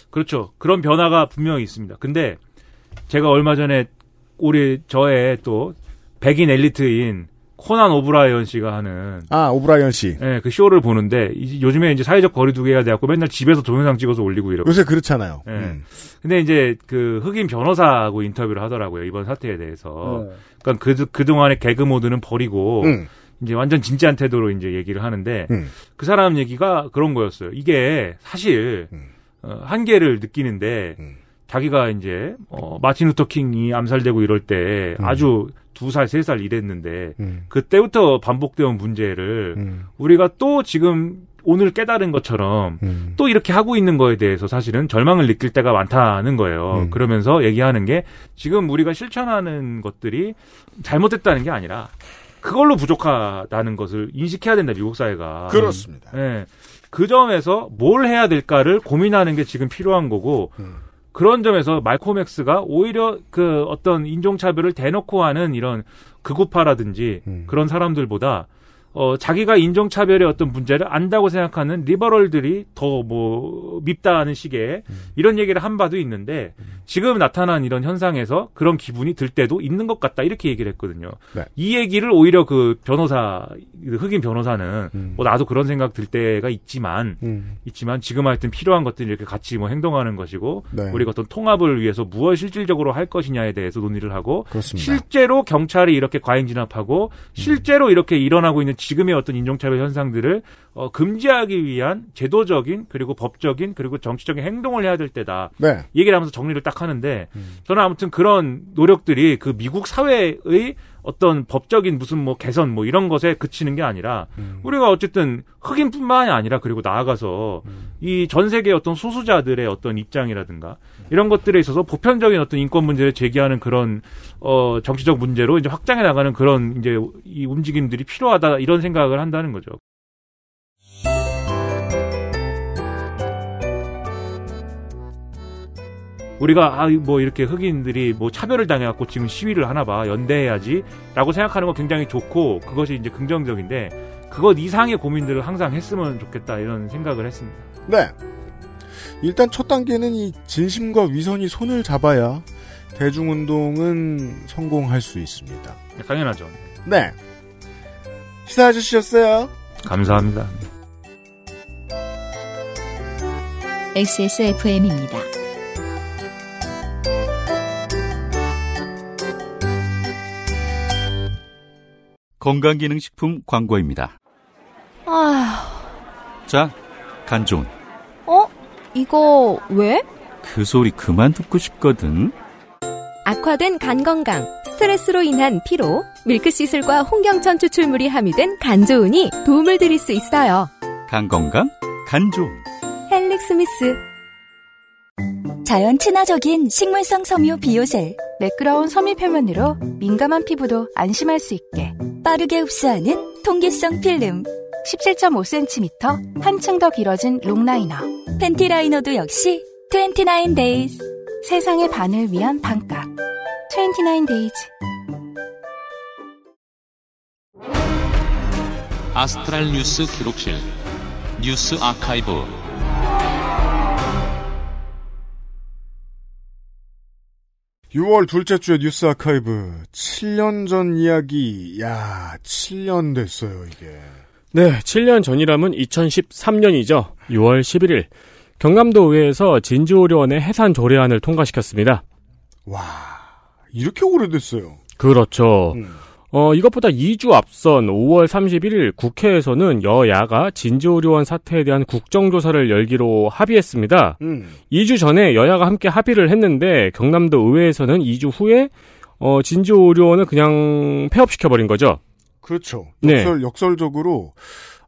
그렇죠. 그런 변화가 분명히 있습니다. 근데 제가 얼마 전에 우리 저의 또 백인 엘리트인 코난 오브라이언 씨가 하는 아 오브라이언 씨. 예, 그 쇼를 보는데 이- 요즘에 이제 사회적 거리두기가 돼갖고 맨날 집에서 동영상 찍어서 올리고 이러고. 요새 그렇잖아요. 예. 음. 근데 이제 그 흑인 변호사하고 인터뷰를 하더라고요 이번 사태에 대해서. 네. 그러니까 그 그동안의 개그 모드는 버리고 음. 이제 완전 진지한 태도로 이제 얘기를 하는데 음. 그 사람 얘기가 그런 거였어요. 이게 사실 음. 어, 한계를 느끼는데 자기가 이제 어, 마틴 루터 킹이 암살되고 이럴 때 음. 아주 두 살, 세 살 이랬는데 음. 그때부터 반복되온 문제를 음. 우리가 또 지금 오늘 깨달은 것처럼 음. 또 이렇게 하고 있는 거에 대해서 사실은 절망을 느낄 때가 많다는 거예요. 음. 그러면서 얘기하는 게 지금 우리가 실천하는 것들이 잘못됐다는 게 아니라 그걸로 부족하다는 것을 인식해야 된다, 미국 사회가. 그렇습니다. 예. 그 점에서 뭘 해야 될까를 고민하는 게 지금 필요한 거고, 음. 그런 점에서 말콤 엑스가 오히려 그 어떤 인종차별을 대놓고 하는 이런 극우파라든지 음. 그런 사람들보다 어, 자기가 인종차별의 어떤 문제를 안다고 생각하는 리버럴들이 더 뭐 밉다는 식의 음. 이런 얘기를 한 바도 있는데 지금 나타난 이런 현상에서 그런 기분이 들 때도 있는 것 같다 이렇게 얘기를 했거든요. 네. 이 얘기를 오히려 그 변호사 그 흑인 변호사는 음. 뭐 나도 그런 생각 들 때가 있지만 음. 있지만 지금 하여튼 필요한 것들이 이렇게 같이 뭐 행동하는 것이고 네. 우리가 어떤 통합을 위해서 무엇 실질적으로 할 것이냐에 대해서 논의를 하고 그렇습니다. 실제로 경찰이 이렇게 과잉 진압하고 실제로 이렇게 일어나고 있는 지금의 어떤 인종차별 현상들을 어, 금지하기 위한 제도적인 그리고 법적인 그리고 정치적인 행동을 해야 될 때다. 네. 얘기를 하면서 정리를 딱 하는데 저는 아무튼 그런 노력들이 그 미국 사회의 어떤 법적인 무슨 뭐 개선 뭐 이런 것에 그치는 게 아니라 우리가 어쨌든 흑인뿐만이 아니라 그리고 나아가서 이전 세계 어떤 소수자들의 어떤 입장이라든가 이런 것들에 있어서 보편적인 어떤 인권 문제를 제기하는 그런 어 정치적 문제로 이제 확장해 나가는 그런 이제 이 움직임들이 필요하다 이런 생각을 한다는 거죠. 우리가 아 뭐 이렇게 흑인들이 뭐 차별을 당해갖고 지금 시위를 하나 봐 연대해야지라고 생각하는 거 굉장히 좋고 그것이 이제 긍정적인데 그것 이상의 고민들을 항상 했으면 좋겠다 이런 생각을 했습니다. 네. 일단 첫 단계는 이 진심과 위선이 손을 잡아야 대중운동은 성공할 수 있습니다. 당연하죠. 네. 시사 아저씨였어요. 감사합니다. XSFM입니다. 건강기능식품 광고입니다. 아휴, 자, 간 좋은. 어? 이거 왜? 그 소리 그만 듣고 싶거든. 악화된 간 건강, 스트레스로 인한 피로, 밀크시슬과 홍경천 추출물이 함유된 간조은이 도움을 드릴 수 있어요. 간 건강, 간 좋은. 헬릭스미스. 자연 친화적인 식물성 섬유 비오셀. 매끄러운 섬유 표면으로 민감한 피부도 안심할 수 있게. 빠르게 흡수하는 통기성 필름. 17.5cm 한층 더 길어진 롱라이너. 팬티 라이너도 역시 29 days. 세상의 반을 위한 반값. 29 days. 아스트랄 뉴스 기록실 뉴스 아카이브 6월 둘째 주의 뉴스 아카이브 7년 전 이야기. 야, 7년 됐어요, 이게. 네, 7년 전이라면 2013년이죠. 6월 11일 경남도 의회에서 진주오려원의 해산 조례안을 통과시켰습니다. 와, 이렇게 오래됐어요. 그렇죠. 음. 어, 이것보다 2주 앞선 5월 31일 국회에서는 여야가 진주오려원 사태에 대한 국정조사를 열기로 합의했습니다. 음. 2주 전에 여야가 함께 합의를 했는데 경남도 의회에서는 2주 후에 어, 진주오려원을 그냥 폐업시켜버린 거죠. 그렇죠. 네. 역설, 역설적으로,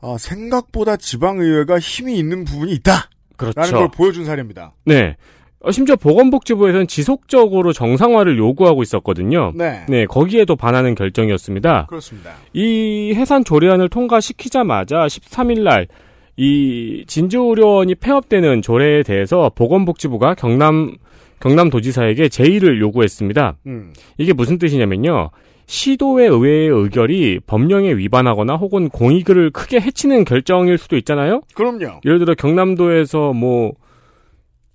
아, 생각보다 지방의회가 힘이 있는 부분이 있다! 그렇죠. 라는 걸 보여준 사례입니다. 네. 어, 심지어 보건복지부에서는 지속적으로 정상화를 요구하고 있었거든요. 네. 거기에도 반하는 결정이었습니다. 그렇습니다. 이 해산 조례안을 통과시키자마자 13일 날 이 진주의료원이 폐업되는 조례에 대해서 보건복지부가 경남 경남도지사에게 제의를 요구했습니다. 음. 이게 무슨 뜻이냐면요. 시도의 의회의 의결이 법령에 위반하거나 혹은 공익을 크게 해치는 결정일 수도 있잖아요. 그럼요. 예를 들어 경남도에서 뭐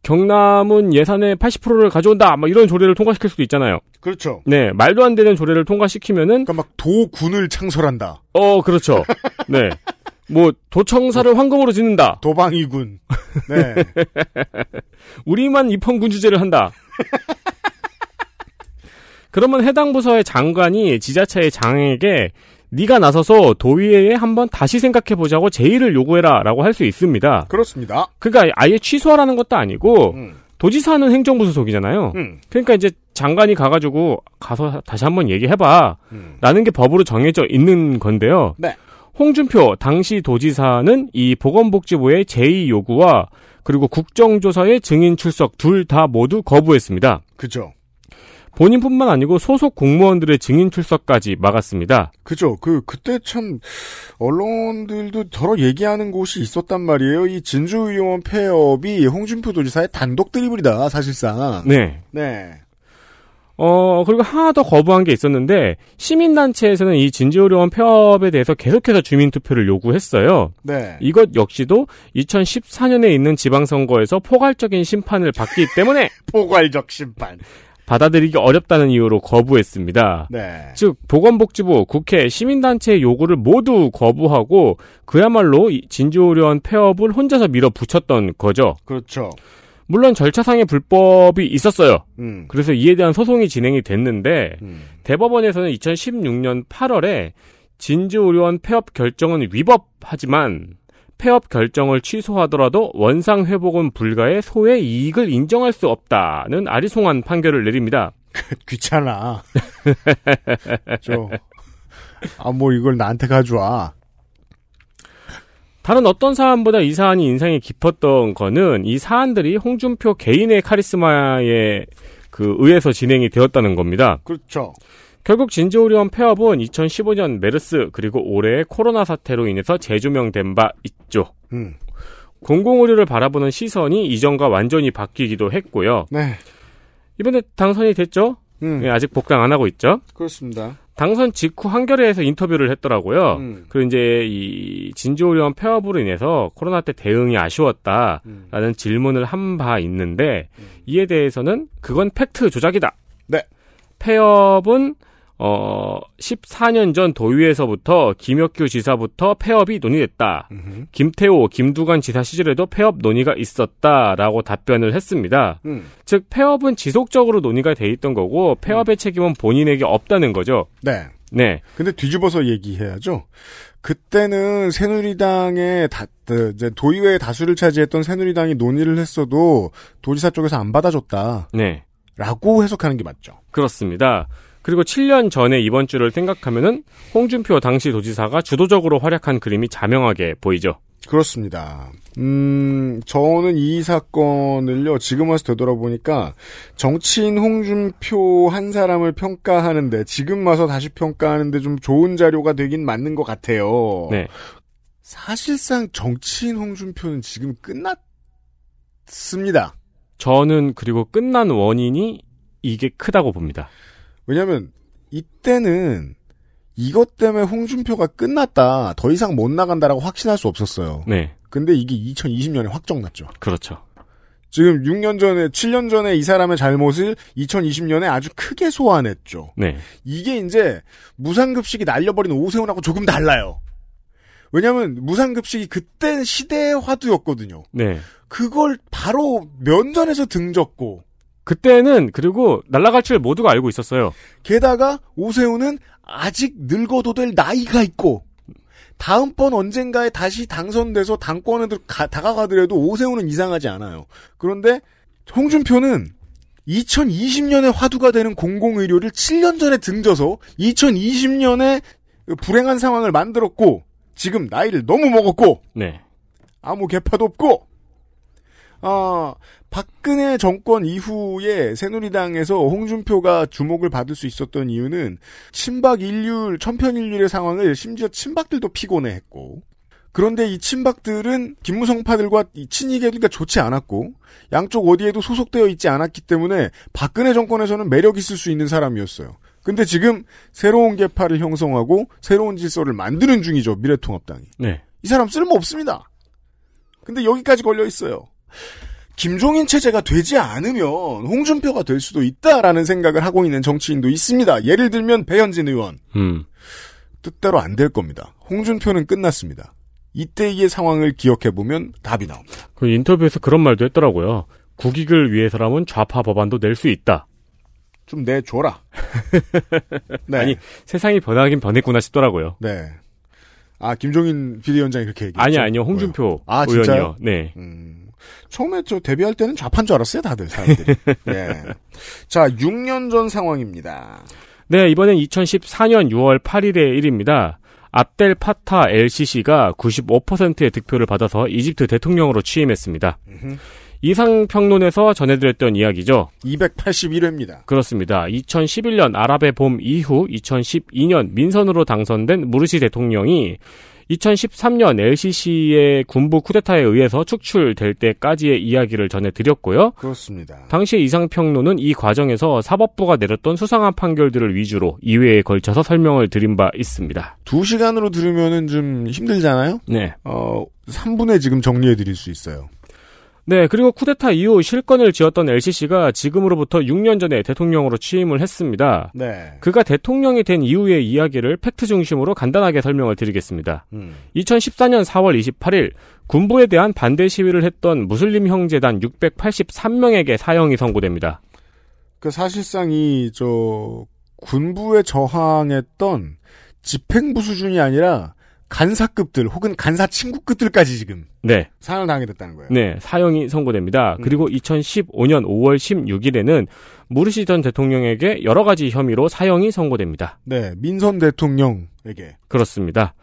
경남은 예산의 80%를 가져온다. 뭐 이런 조례를 통과시킬 수도 있잖아요. 그렇죠. 네, 말도 안 되는 조례를 통과시키면은 그러니까 막 도군을 창설한다. 어, 그렇죠. 네. 뭐 도청사를 황금으로 짓는다. 도방이군. 네. 우리만 입헌군 주제를 한다. 그러면 해당 부서의 장관이 지자체의 장에게 네가 나서서 도의회에 한번 다시 생각해 보자고 제의를 요구해라라고 할 수 있습니다. 그렇습니다. 그러니까 아예 취소하라는 것도 아니고 음. 도지사는 행정부 소속이잖아요. 음. 그러니까 이제 장관이 가가지고 가서 다시 한번 얘기해봐. 음. 라는 게 법으로 정해져 있는 건데요. 네. 홍준표 당시 도지사는 이 보건복지부의 제의 요구와 그리고 국정조사의 증인 출석 둘 다 모두 거부했습니다. 그죠. 본인뿐만 아니고 소속 공무원들의 증인 출석까지 막았습니다. 그죠. 그, 그때 참, 언론들도 더러 얘기하는 곳이 있었단 말이에요. 이 진주의원 폐업이 홍준표 도지사의 단독 드리블이다, 사실상. 네. 네. 어, 그리고 하나 더 거부한 게 있었는데, 시민단체에서는 이 진주의료원 폐업에 대해서 계속해서 주민투표를 요구했어요. 네. 이것 역시도 2014년에 있는 지방선거에서 포괄적인 심판을 받기 때문에 포괄적 심판. 받아들이기 어렵다는 이유로 거부했습니다. 네. 즉 보건복지부, 국회, 시민단체의 요구를 모두 거부하고 그야말로 이 진주의료원 폐업을 혼자서 밀어붙였던 거죠. 그렇죠. 물론 절차상의 불법이 있었어요. 음. 그래서 이에 대한 소송이 진행이 됐는데 음. 대법원에서는 2016년 8월에 진주의료원 폐업 결정은 위법하지만 폐업 결정을 취소하더라도 원상 회복은 불가의 소의 이익을 인정할 수 없다는 아리송한 판결을 내립니다. 귀찮아. 저, 아, 뭐 이걸 나한테 가져와. 다른 어떤 사안보다 이 사안이 인상이 깊었던 거는 이 사안들이 홍준표 개인의 카리스마에 그 의해서 진행이 되었다는 겁니다. 그렇죠. 결국 진주의료원 폐업은 2015년 메르스 그리고 올해의 코로나 사태로 인해서 재조명된 바 있죠. 음. 공공의료를 바라보는 시선이 이전과 완전히 바뀌기도 했고요. 네. 이번에 당선이 됐죠? 음. 예, 아직 복당 안 하고 있죠? 그렇습니다. 당선 직후 한겨레에서 인터뷰를 했더라고요. 음. 그 이제 이 진주의원 폐업으로 인해서 코로나 때 대응이 아쉬웠다라는 음. 질문을 한 바 있는데 이에 대해서는 그건 팩트 조작이다. 네. 폐업은 어 14년 전 도의회에서부터 김혁규 지사부터 폐업이 논의됐다. 김태호, 김두관 지사 시절에도 폐업 논의가 있었다라고 답변을 했습니다. 음. 즉 폐업은 지속적으로 논의가 돼 있던 거고 폐업의 책임은 본인에게 없다는 거죠. 네. 네. 근데 뒤집어서 얘기해야죠. 그때는 새누리당의 다, 그, 이제 도의회의 다수를 차지했던 새누리당이 논의를 했어도 도지사 쪽에서 안 받아줬다. 네. 라고 해석하는 게 맞죠. 그렇습니다. 그리고 7년 전에 이번 주를 생각하면은 홍준표 당시 도지사가 주도적으로 활약한 그림이 자명하게 보이죠. 그렇습니다. 음, 저는 이 사건을요, 지금 와서 되돌아보니까, 정치인 홍준표 한 사람을 평가하는데, 지금 와서 다시 평가하는데 좀 좋은 자료가 되긴 맞는 것 같아요. 네. 사실상 정치인 홍준표는 지금 끝났습니다. 저는 그리고 끝난 원인이 이게 크다고 봅니다. 왜냐면, 이때는, 이것 때문에 홍준표가 끝났다, 더 이상 못 나간다라고 확신할 수 없었어요. 네. 근데 이게 2020년에 확정 났죠. 그렇죠. 지금 6년 전에, 7년 전에 이 사람의 잘못을 2020년에 아주 크게 소환했죠. 네. 이게 이제 무상급식이 날려버린 오세훈하고 조금 달라요. 왜냐면 무상급식이 그때 시대의 화두였거든요. 네. 그걸 바로 면전에서 등졌고 그때는 그리고 날라갈 줄 모두가 알고 있었어요. 게다가 오세훈은 아직 늙어도 될 나이가 있고 다음번 언젠가에 다시 당선돼서 당권에 들- 가- 다가가더라도 오세훈은 이상하지 않아요. 그런데 홍준표는 2020년에 화두가 되는 공공의료를 7년 전에 등져서 2020년에 불행한 상황을 만들었고 지금 나이를 너무 먹었고 네. 아무 개파도 없고 아 박근혜 정권 이후에 새누리당에서 홍준표가 주목을 받을 수 있었던 이유는 친박 일률 천편일률의 상황을 심지어 친박들도 피곤해했고 그런데 이 친박들은 김무성파들과 이 친이계가 좋지 않았고 양쪽 어디에도 소속되어 있지 않았기 때문에 박근혜 정권에서는 매력 있을 수 있는 사람이었어요. 근데 지금 새로운 계파를 형성하고 새로운 질서를 만드는 중이죠 미래통합당이. 네. 이 사람 쓸모 없습니다. 근데 여기까지 걸려 있어요. 김종인 체제가 되지 않으면 홍준표가 될 수도 있다라는 생각을 하고 있는 정치인도 있습니다. 예를 들면 배현진 의원. 음. 뜻대로 안 될 겁니다. 홍준표는 끝났습니다. 이때의 상황을 기억해 보면 답이 나옵니다. 그 인터뷰에서 그런 말도 했더라고요. 국익을 위해서라면 좌파 법안도 낼 수 있다. 좀 내줘라. 네. 아니 세상이 변하긴 변했구나 싶더라고요. 네. 아 김종인 비대위원장이 그렇게 얘기했죠. 아니 아니요 홍준표 아, 의원이요. 진짜요? 네. 처음에 저 데뷔할 때는 좌파인 줄 알았어요, 다들 사람들이. 예. 자, 6년 전 상황입니다. 네, 이번엔 2014년 6월 8일의 일입니다. 압델 파타 LCC가 95%의 득표를 받아서 이집트 대통령으로 취임했습니다. 이상평론에서 전해드렸던 이야기죠. 281회입니다. 그렇습니다. 2011년 아랍의 봄 이후 2012년 민선으로 당선된 무르시 대통령이 2013년 LCC의 군부 쿠데타에 의해서 축출될 때까지의 이야기를 전해드렸고요. 그렇습니다. 당시 이상평론은 이 과정에서 사법부가 내렸던 수상한 판결들을 위주로 2회에 걸쳐서 설명을 드린 바 있습니다. 두 시간으로 들으면은 좀 힘들잖아요? 네. 어, 3분에 지금 정리해 드릴 수 있어요. 네, 그리고 쿠데타 이후 실권을 지었던 LCC가 지금으로부터 6년 전에 대통령으로 취임을 했습니다. 네. 그가 대통령이 된 이후의 이야기를 팩트 중심으로 간단하게 설명을 드리겠습니다. 음. 2014년 4월 28일 군부에 대한 반대 시위를 했던 무슬림 형제단 683명에게 사형이 선고됩니다. 그 사실상 이, 저, 군부에 저항했던 집행부 수준이 아니라 간사급들 혹은 간사 친구급들까지 지금 네. 사형을 당하게 됐다는 거예요. 네, 사형이 선고됩니다. 그리고 2015년 5월 16일에는 무르시 전 대통령에게 여러 가지 혐의로 사형이 선고됩니다. 네, 민선 대통령에게. 그렇습니다.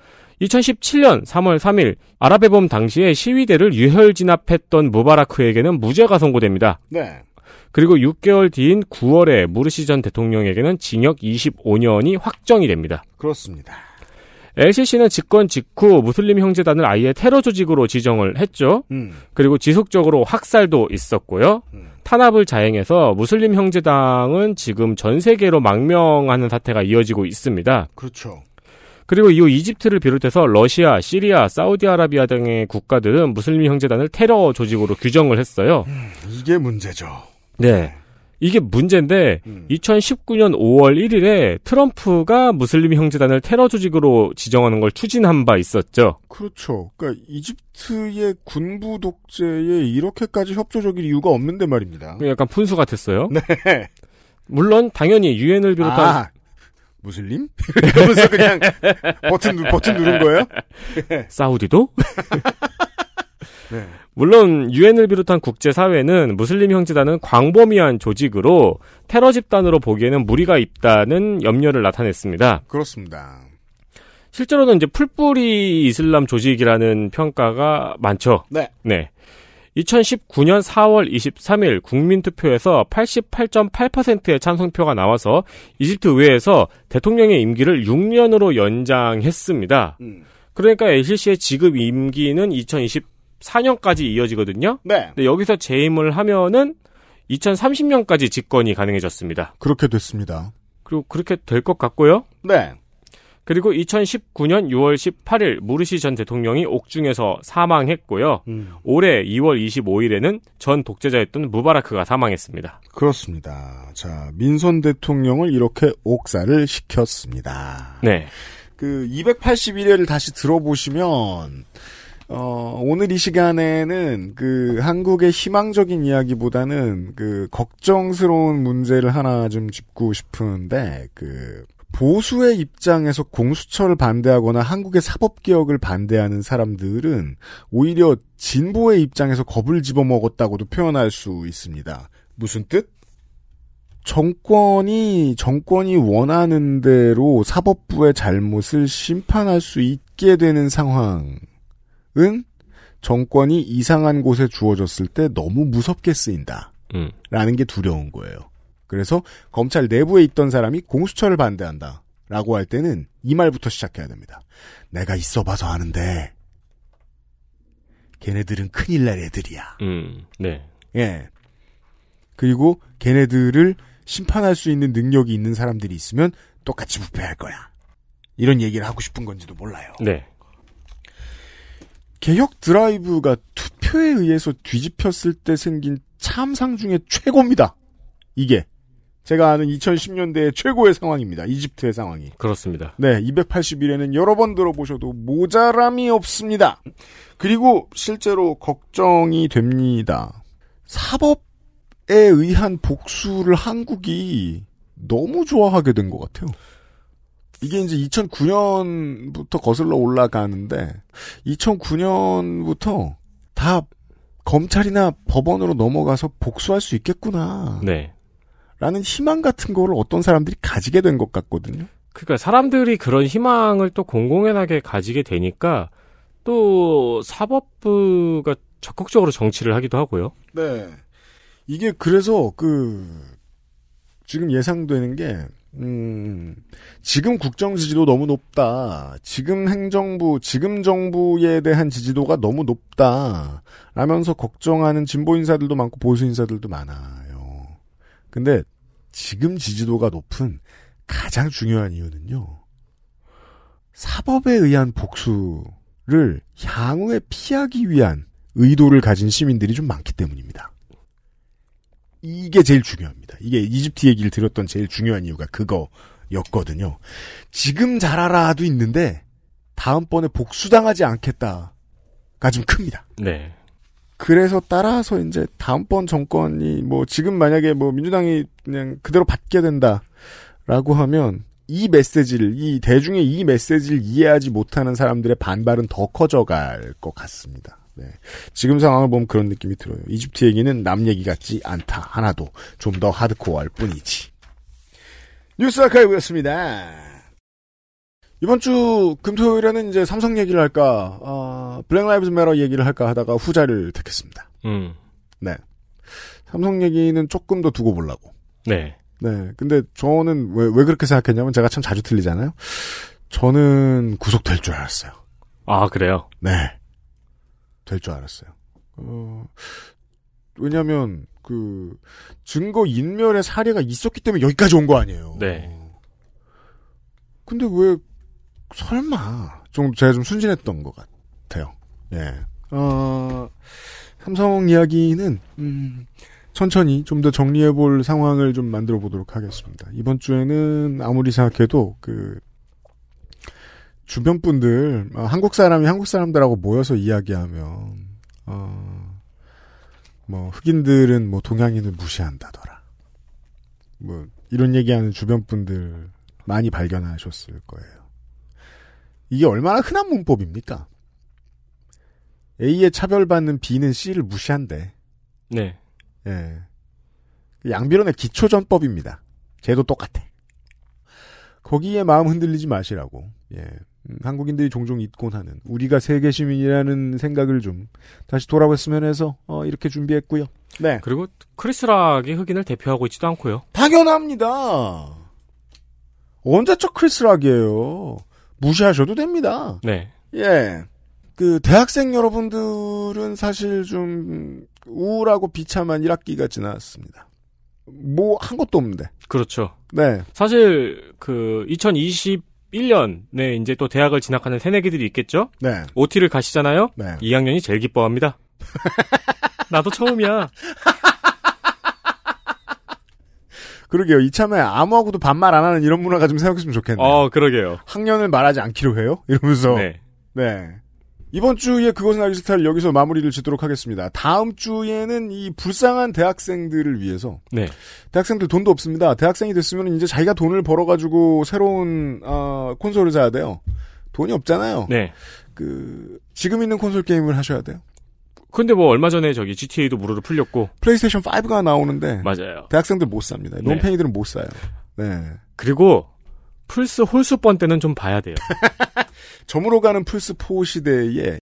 2017년 3월 3일 아랍의 봄 당시에 시위대를 유혈 진압했던 무바라크에게는 무죄가 선고됩니다. 네. 그리고 6개월 뒤인 9월에 무르시 전 대통령에게는 징역 25년이 확정이 됩니다. 그렇습니다. LCC는 집권 직후 무슬림 형제단을 아예 테러 조직으로 지정을 했죠. 음. 그리고 지속적으로 학살도 있었고요. 탄압을 자행해서 무슬림 형제당은 지금 전 세계로 망명하는 사태가 이어지고 있습니다. 그렇죠. 그리고 이후 이집트를 비롯해서 러시아, 시리아, 사우디아라비아 등의 국가들은 무슬림 형제단을 테러 조직으로 규정을 했어요. 이게 문제죠. 네. 이게 문제인데 음. 2019년 5월 1일에 트럼프가 무슬림 형제단을 테러 조직으로 지정하는 걸 추진한 바 있었죠. 그렇죠. 그러니까 이집트의 군부 독재에 이렇게까지 협조적일 이유가 없는데 말입니다. 약간 푼수 같았어요. 네. 물론 당연히 유엔을 비롯한 아, 무슬림? 이러면서 그냥 버튼, 누- 버튼 누른 거예요? 사우디도 네. 물론 유엔을 비롯한 국제사회는 무슬림 형제단은 광범위한 조직으로 테러 집단으로 보기에는 무리가 있다는 염려를 나타냈습니다. 그렇습니다. 실제로는 이제 풀뿌리 이슬람 조직이라는 평가가 많죠. 네. 네. 2019년 4월 23일 국민투표에서 88.8%의 찬성표가 나와서 이집트 의회에서 대통령의 임기를 6년으로 연장했습니다. 음. 그러니까 LCC의 지급 임기는 2024년까지 이어지거든요. 네. 근데 여기서 재임을 하면은 2030년까지 집권이 가능해졌습니다. 그렇게 됐습니다. 그리고 그렇게 될 것 같고요. 네. 그리고 2019년 6월 18일 무르시 전 대통령이 옥중에서 사망했고요. 음. 올해 2월 25일에는 전 독재자였던 무바라크가 사망했습니다. 그렇습니다. 자, 민선 대통령을 이렇게 옥사를 시켰습니다. 네. 그 281회를 다시 들어보시면 어, 오늘 이 시간에는 그 한국의 희망적인 이야기보다는 그 걱정스러운 문제를 하나 좀 짚고 싶은데 그 보수의 입장에서 공수처를 반대하거나 한국의 사법개혁을 반대하는 사람들은 오히려 진보의 입장에서 겁을 집어먹었다고도 표현할 수 있습니다. 무슨 뜻? 정권이 정권이 원하는 대로 사법부의 잘못을 심판할 수 있게 되는 상황 은 정권이 이상한 곳에 주어졌을 때 너무 무섭게 쓰인다. 음. 라는 게 두려운 거예요. 그래서 검찰 내부에 있던 사람이 공수처를 반대한다. 라고 할 때는 이 말부터 시작해야 됩니다. 내가 있어 봐서 아는데 걔네들은 큰일 날 애들이야. 음. 네. 예. 그리고 걔네들을 심판할 수 있는 능력이 있는 사람들이 있으면 똑같이 부패할 거야. 이런 얘기를 하고 싶은 건지도 몰라요. 네. 개혁 드라이브가 투표에 의해서 뒤집혔을 때 생긴 참상 중에 최고입니다. 이게. 제가 아는 2010년대의 최고의 상황입니다. 이집트의 상황이. 그렇습니다. 네, 281에는 여러 번 들어보셔도 모자람이 없습니다. 그리고 실제로 걱정이 됩니다. 사법에 의한 복수를 한국이 너무 좋아하게 된 것 같아요. 이게 이제 2009년부터 거슬러 올라가는데 2009년부터 다 검찰이나 법원으로 넘어가서 복수할 수 있겠구나. 네. 라는 희망 같은 거를 어떤 사람들이 가지게 된 것 같거든요. 그러니까 사람들이 그런 희망을 또 공공연하게 가지게 되니까 또 사법부가 적극적으로 정치를 하기도 하고요. 네. 이게 그래서 그 지금 예상되는 게 음, 지금 국정 지지도 너무 높다. 지금 행정부, 지금 정부에 대한 지지도가 너무 높다. 라면서 걱정하는 진보 인사들도 많고 보수 인사들도 많아요. 근데 지금 지지도가 높은 가장 중요한 이유는요. 사법에 의한 복수를 향후에 피하기 위한 의도를 가진 시민들이 좀 많기 때문입니다. 이게 제일 중요합니다. 이게 이집트 얘기를 들었던 제일 중요한 이유가 그거였거든요. 지금 잘하라도 있는데 다음번에 복수당하지 않겠다가 좀 큽니다. 네. 그래서 따라서 이제 다음번 정권이 뭐 지금 만약에 뭐 민주당이 그냥 그대로 받게 된다라고 하면 이 메시지를 이 대중의 이 메시지를 이해하지 못하는 사람들의 반발은 더 커져갈 것 같습니다. 네. 지금 상황을 보면 그런 느낌이 들어요. 이집트 얘기는 남 얘기 같지 않다. 하나도 좀 더 하드코어할 뿐이지. 뉴스 아카이브였습니다. 이번 주 금토요일에는 이제 삼성 얘기를 할까, 어, Black Lives Matter 얘기를 할까 하다가 후자를 택했습니다. 음. 네. 삼성 얘기는 조금 더 두고 보려고. 네. 네. 근데 저는 왜, 왜 그렇게 생각했냐면 제가 참 자주 틀리잖아요. 저는 구속될 줄 알았어요. 아, 그래요? 네. 될 줄 알았어요. 어, 왜냐면, 그, 증거 인멸의 사례가 있었기 때문에 여기까지 온 거 아니에요. 네. 근데 왜, 설마, 좀, 제가 좀 순진했던 것 같아요. 예. 어, 삼성 이야기는, 음, 천천히 좀 더 정리해 볼 상황을 좀 만들어 보도록 하겠습니다. 이번 주에는 아무리 생각해도 그 주변 분들 어, 한국 사람이 한국 사람들하고 모여서 이야기하면 어, 뭐 흑인들은 뭐 동양인을 무시한다더라. 뭐 이런 얘기하는 주변 분들 많이 발견하셨을 거예요. 이게 얼마나 흔한 문법입니까? A에 차별받는 B는 C를 무시한대. 네. 예. 양비론의 기초전법입니다. 쟤도 똑같아. 거기에 마음 흔들리지 마시라고. 예. 음, 한국인들이 종종 잊곤 하는 우리가 세계 시민이라는 생각을 좀 다시 돌아봤으면 해서 어, 이렇게 준비했고요. 네. 그리고 크리스락이 흑인을 대표하고 있지도 않고요. 당연합니다. 언제적 크리스락이에요. 무시하셔도 됩니다. 네. 예. 그 대학생 여러분들은 사실 좀 우울하고 비참한 1학기가 지났습니다. 뭐 한 것도 없는데. 그렇죠. 네. 사실 그 2021년에 이제 또 대학을 진학하는 새내기들이 있겠죠. 네. OT를 가시잖아요. 네. 2학년이 제일 기뻐합니다. 나도 처음이야. 그러게요. 이참에 아무하고도 반말 안 하는 이런 문화가 좀 생겼으면 좋겠네요. 어, 그러게요. 학년을 말하지 않기로 해요? 이러면서. 네. 네. 이번 주에 그것은 알기 싫다를 여기서 마무리를 짓도록 하겠습니다. 다음 주에는 이 불쌍한 대학생들을 위해서 네. 대학생들 돈도 없습니다. 대학생이 됐으면 이제 자기가 돈을 벌어가지고 새로운 어, 콘솔을 사야 돼요. 돈이 없잖아요. 네. 그 지금 있는 콘솔 게임을 하셔야 돼요. 근데 뭐 얼마 전에 저기 GTA도 무료로 풀렸고 플레이스테이션 5가 나오는데 맞아요. 대학생들 못 삽니다. 네. 놈팽이들은 못 사요. 네. 그리고 플스 홀수번 때는 좀 봐야 돼요. 점으로 가는 플스4 시대에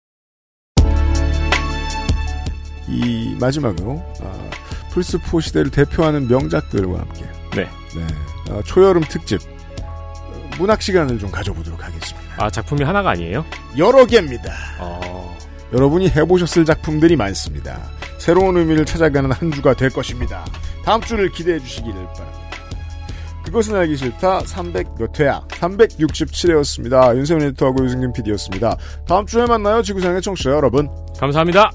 이 마지막으로 아, 플스4 시대를 대표하는 명작들과 함께 네. 네, 아, 초여름 특집 어, 문학 시간을 좀 가져보도록 하겠습니다. 아, 작품이 하나가 아니에요? 여러 개입니다. 어... 여러분이 해보셨을 작품들이 많습니다. 새로운 의미를 찾아가는 한 주가 될 것입니다. 다음 주를 기대해 주시기를 바랍니다. 그것은 알기 싫다 300몇 회야 367회였습니다. 윤세민 에디터하고 유승균 PD였습니다. 다음 주에 만나요 지구상의 청취자 여러분. 감사합니다.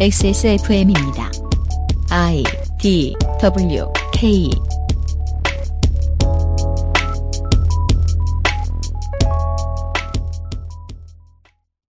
XSFM입니다. I D W K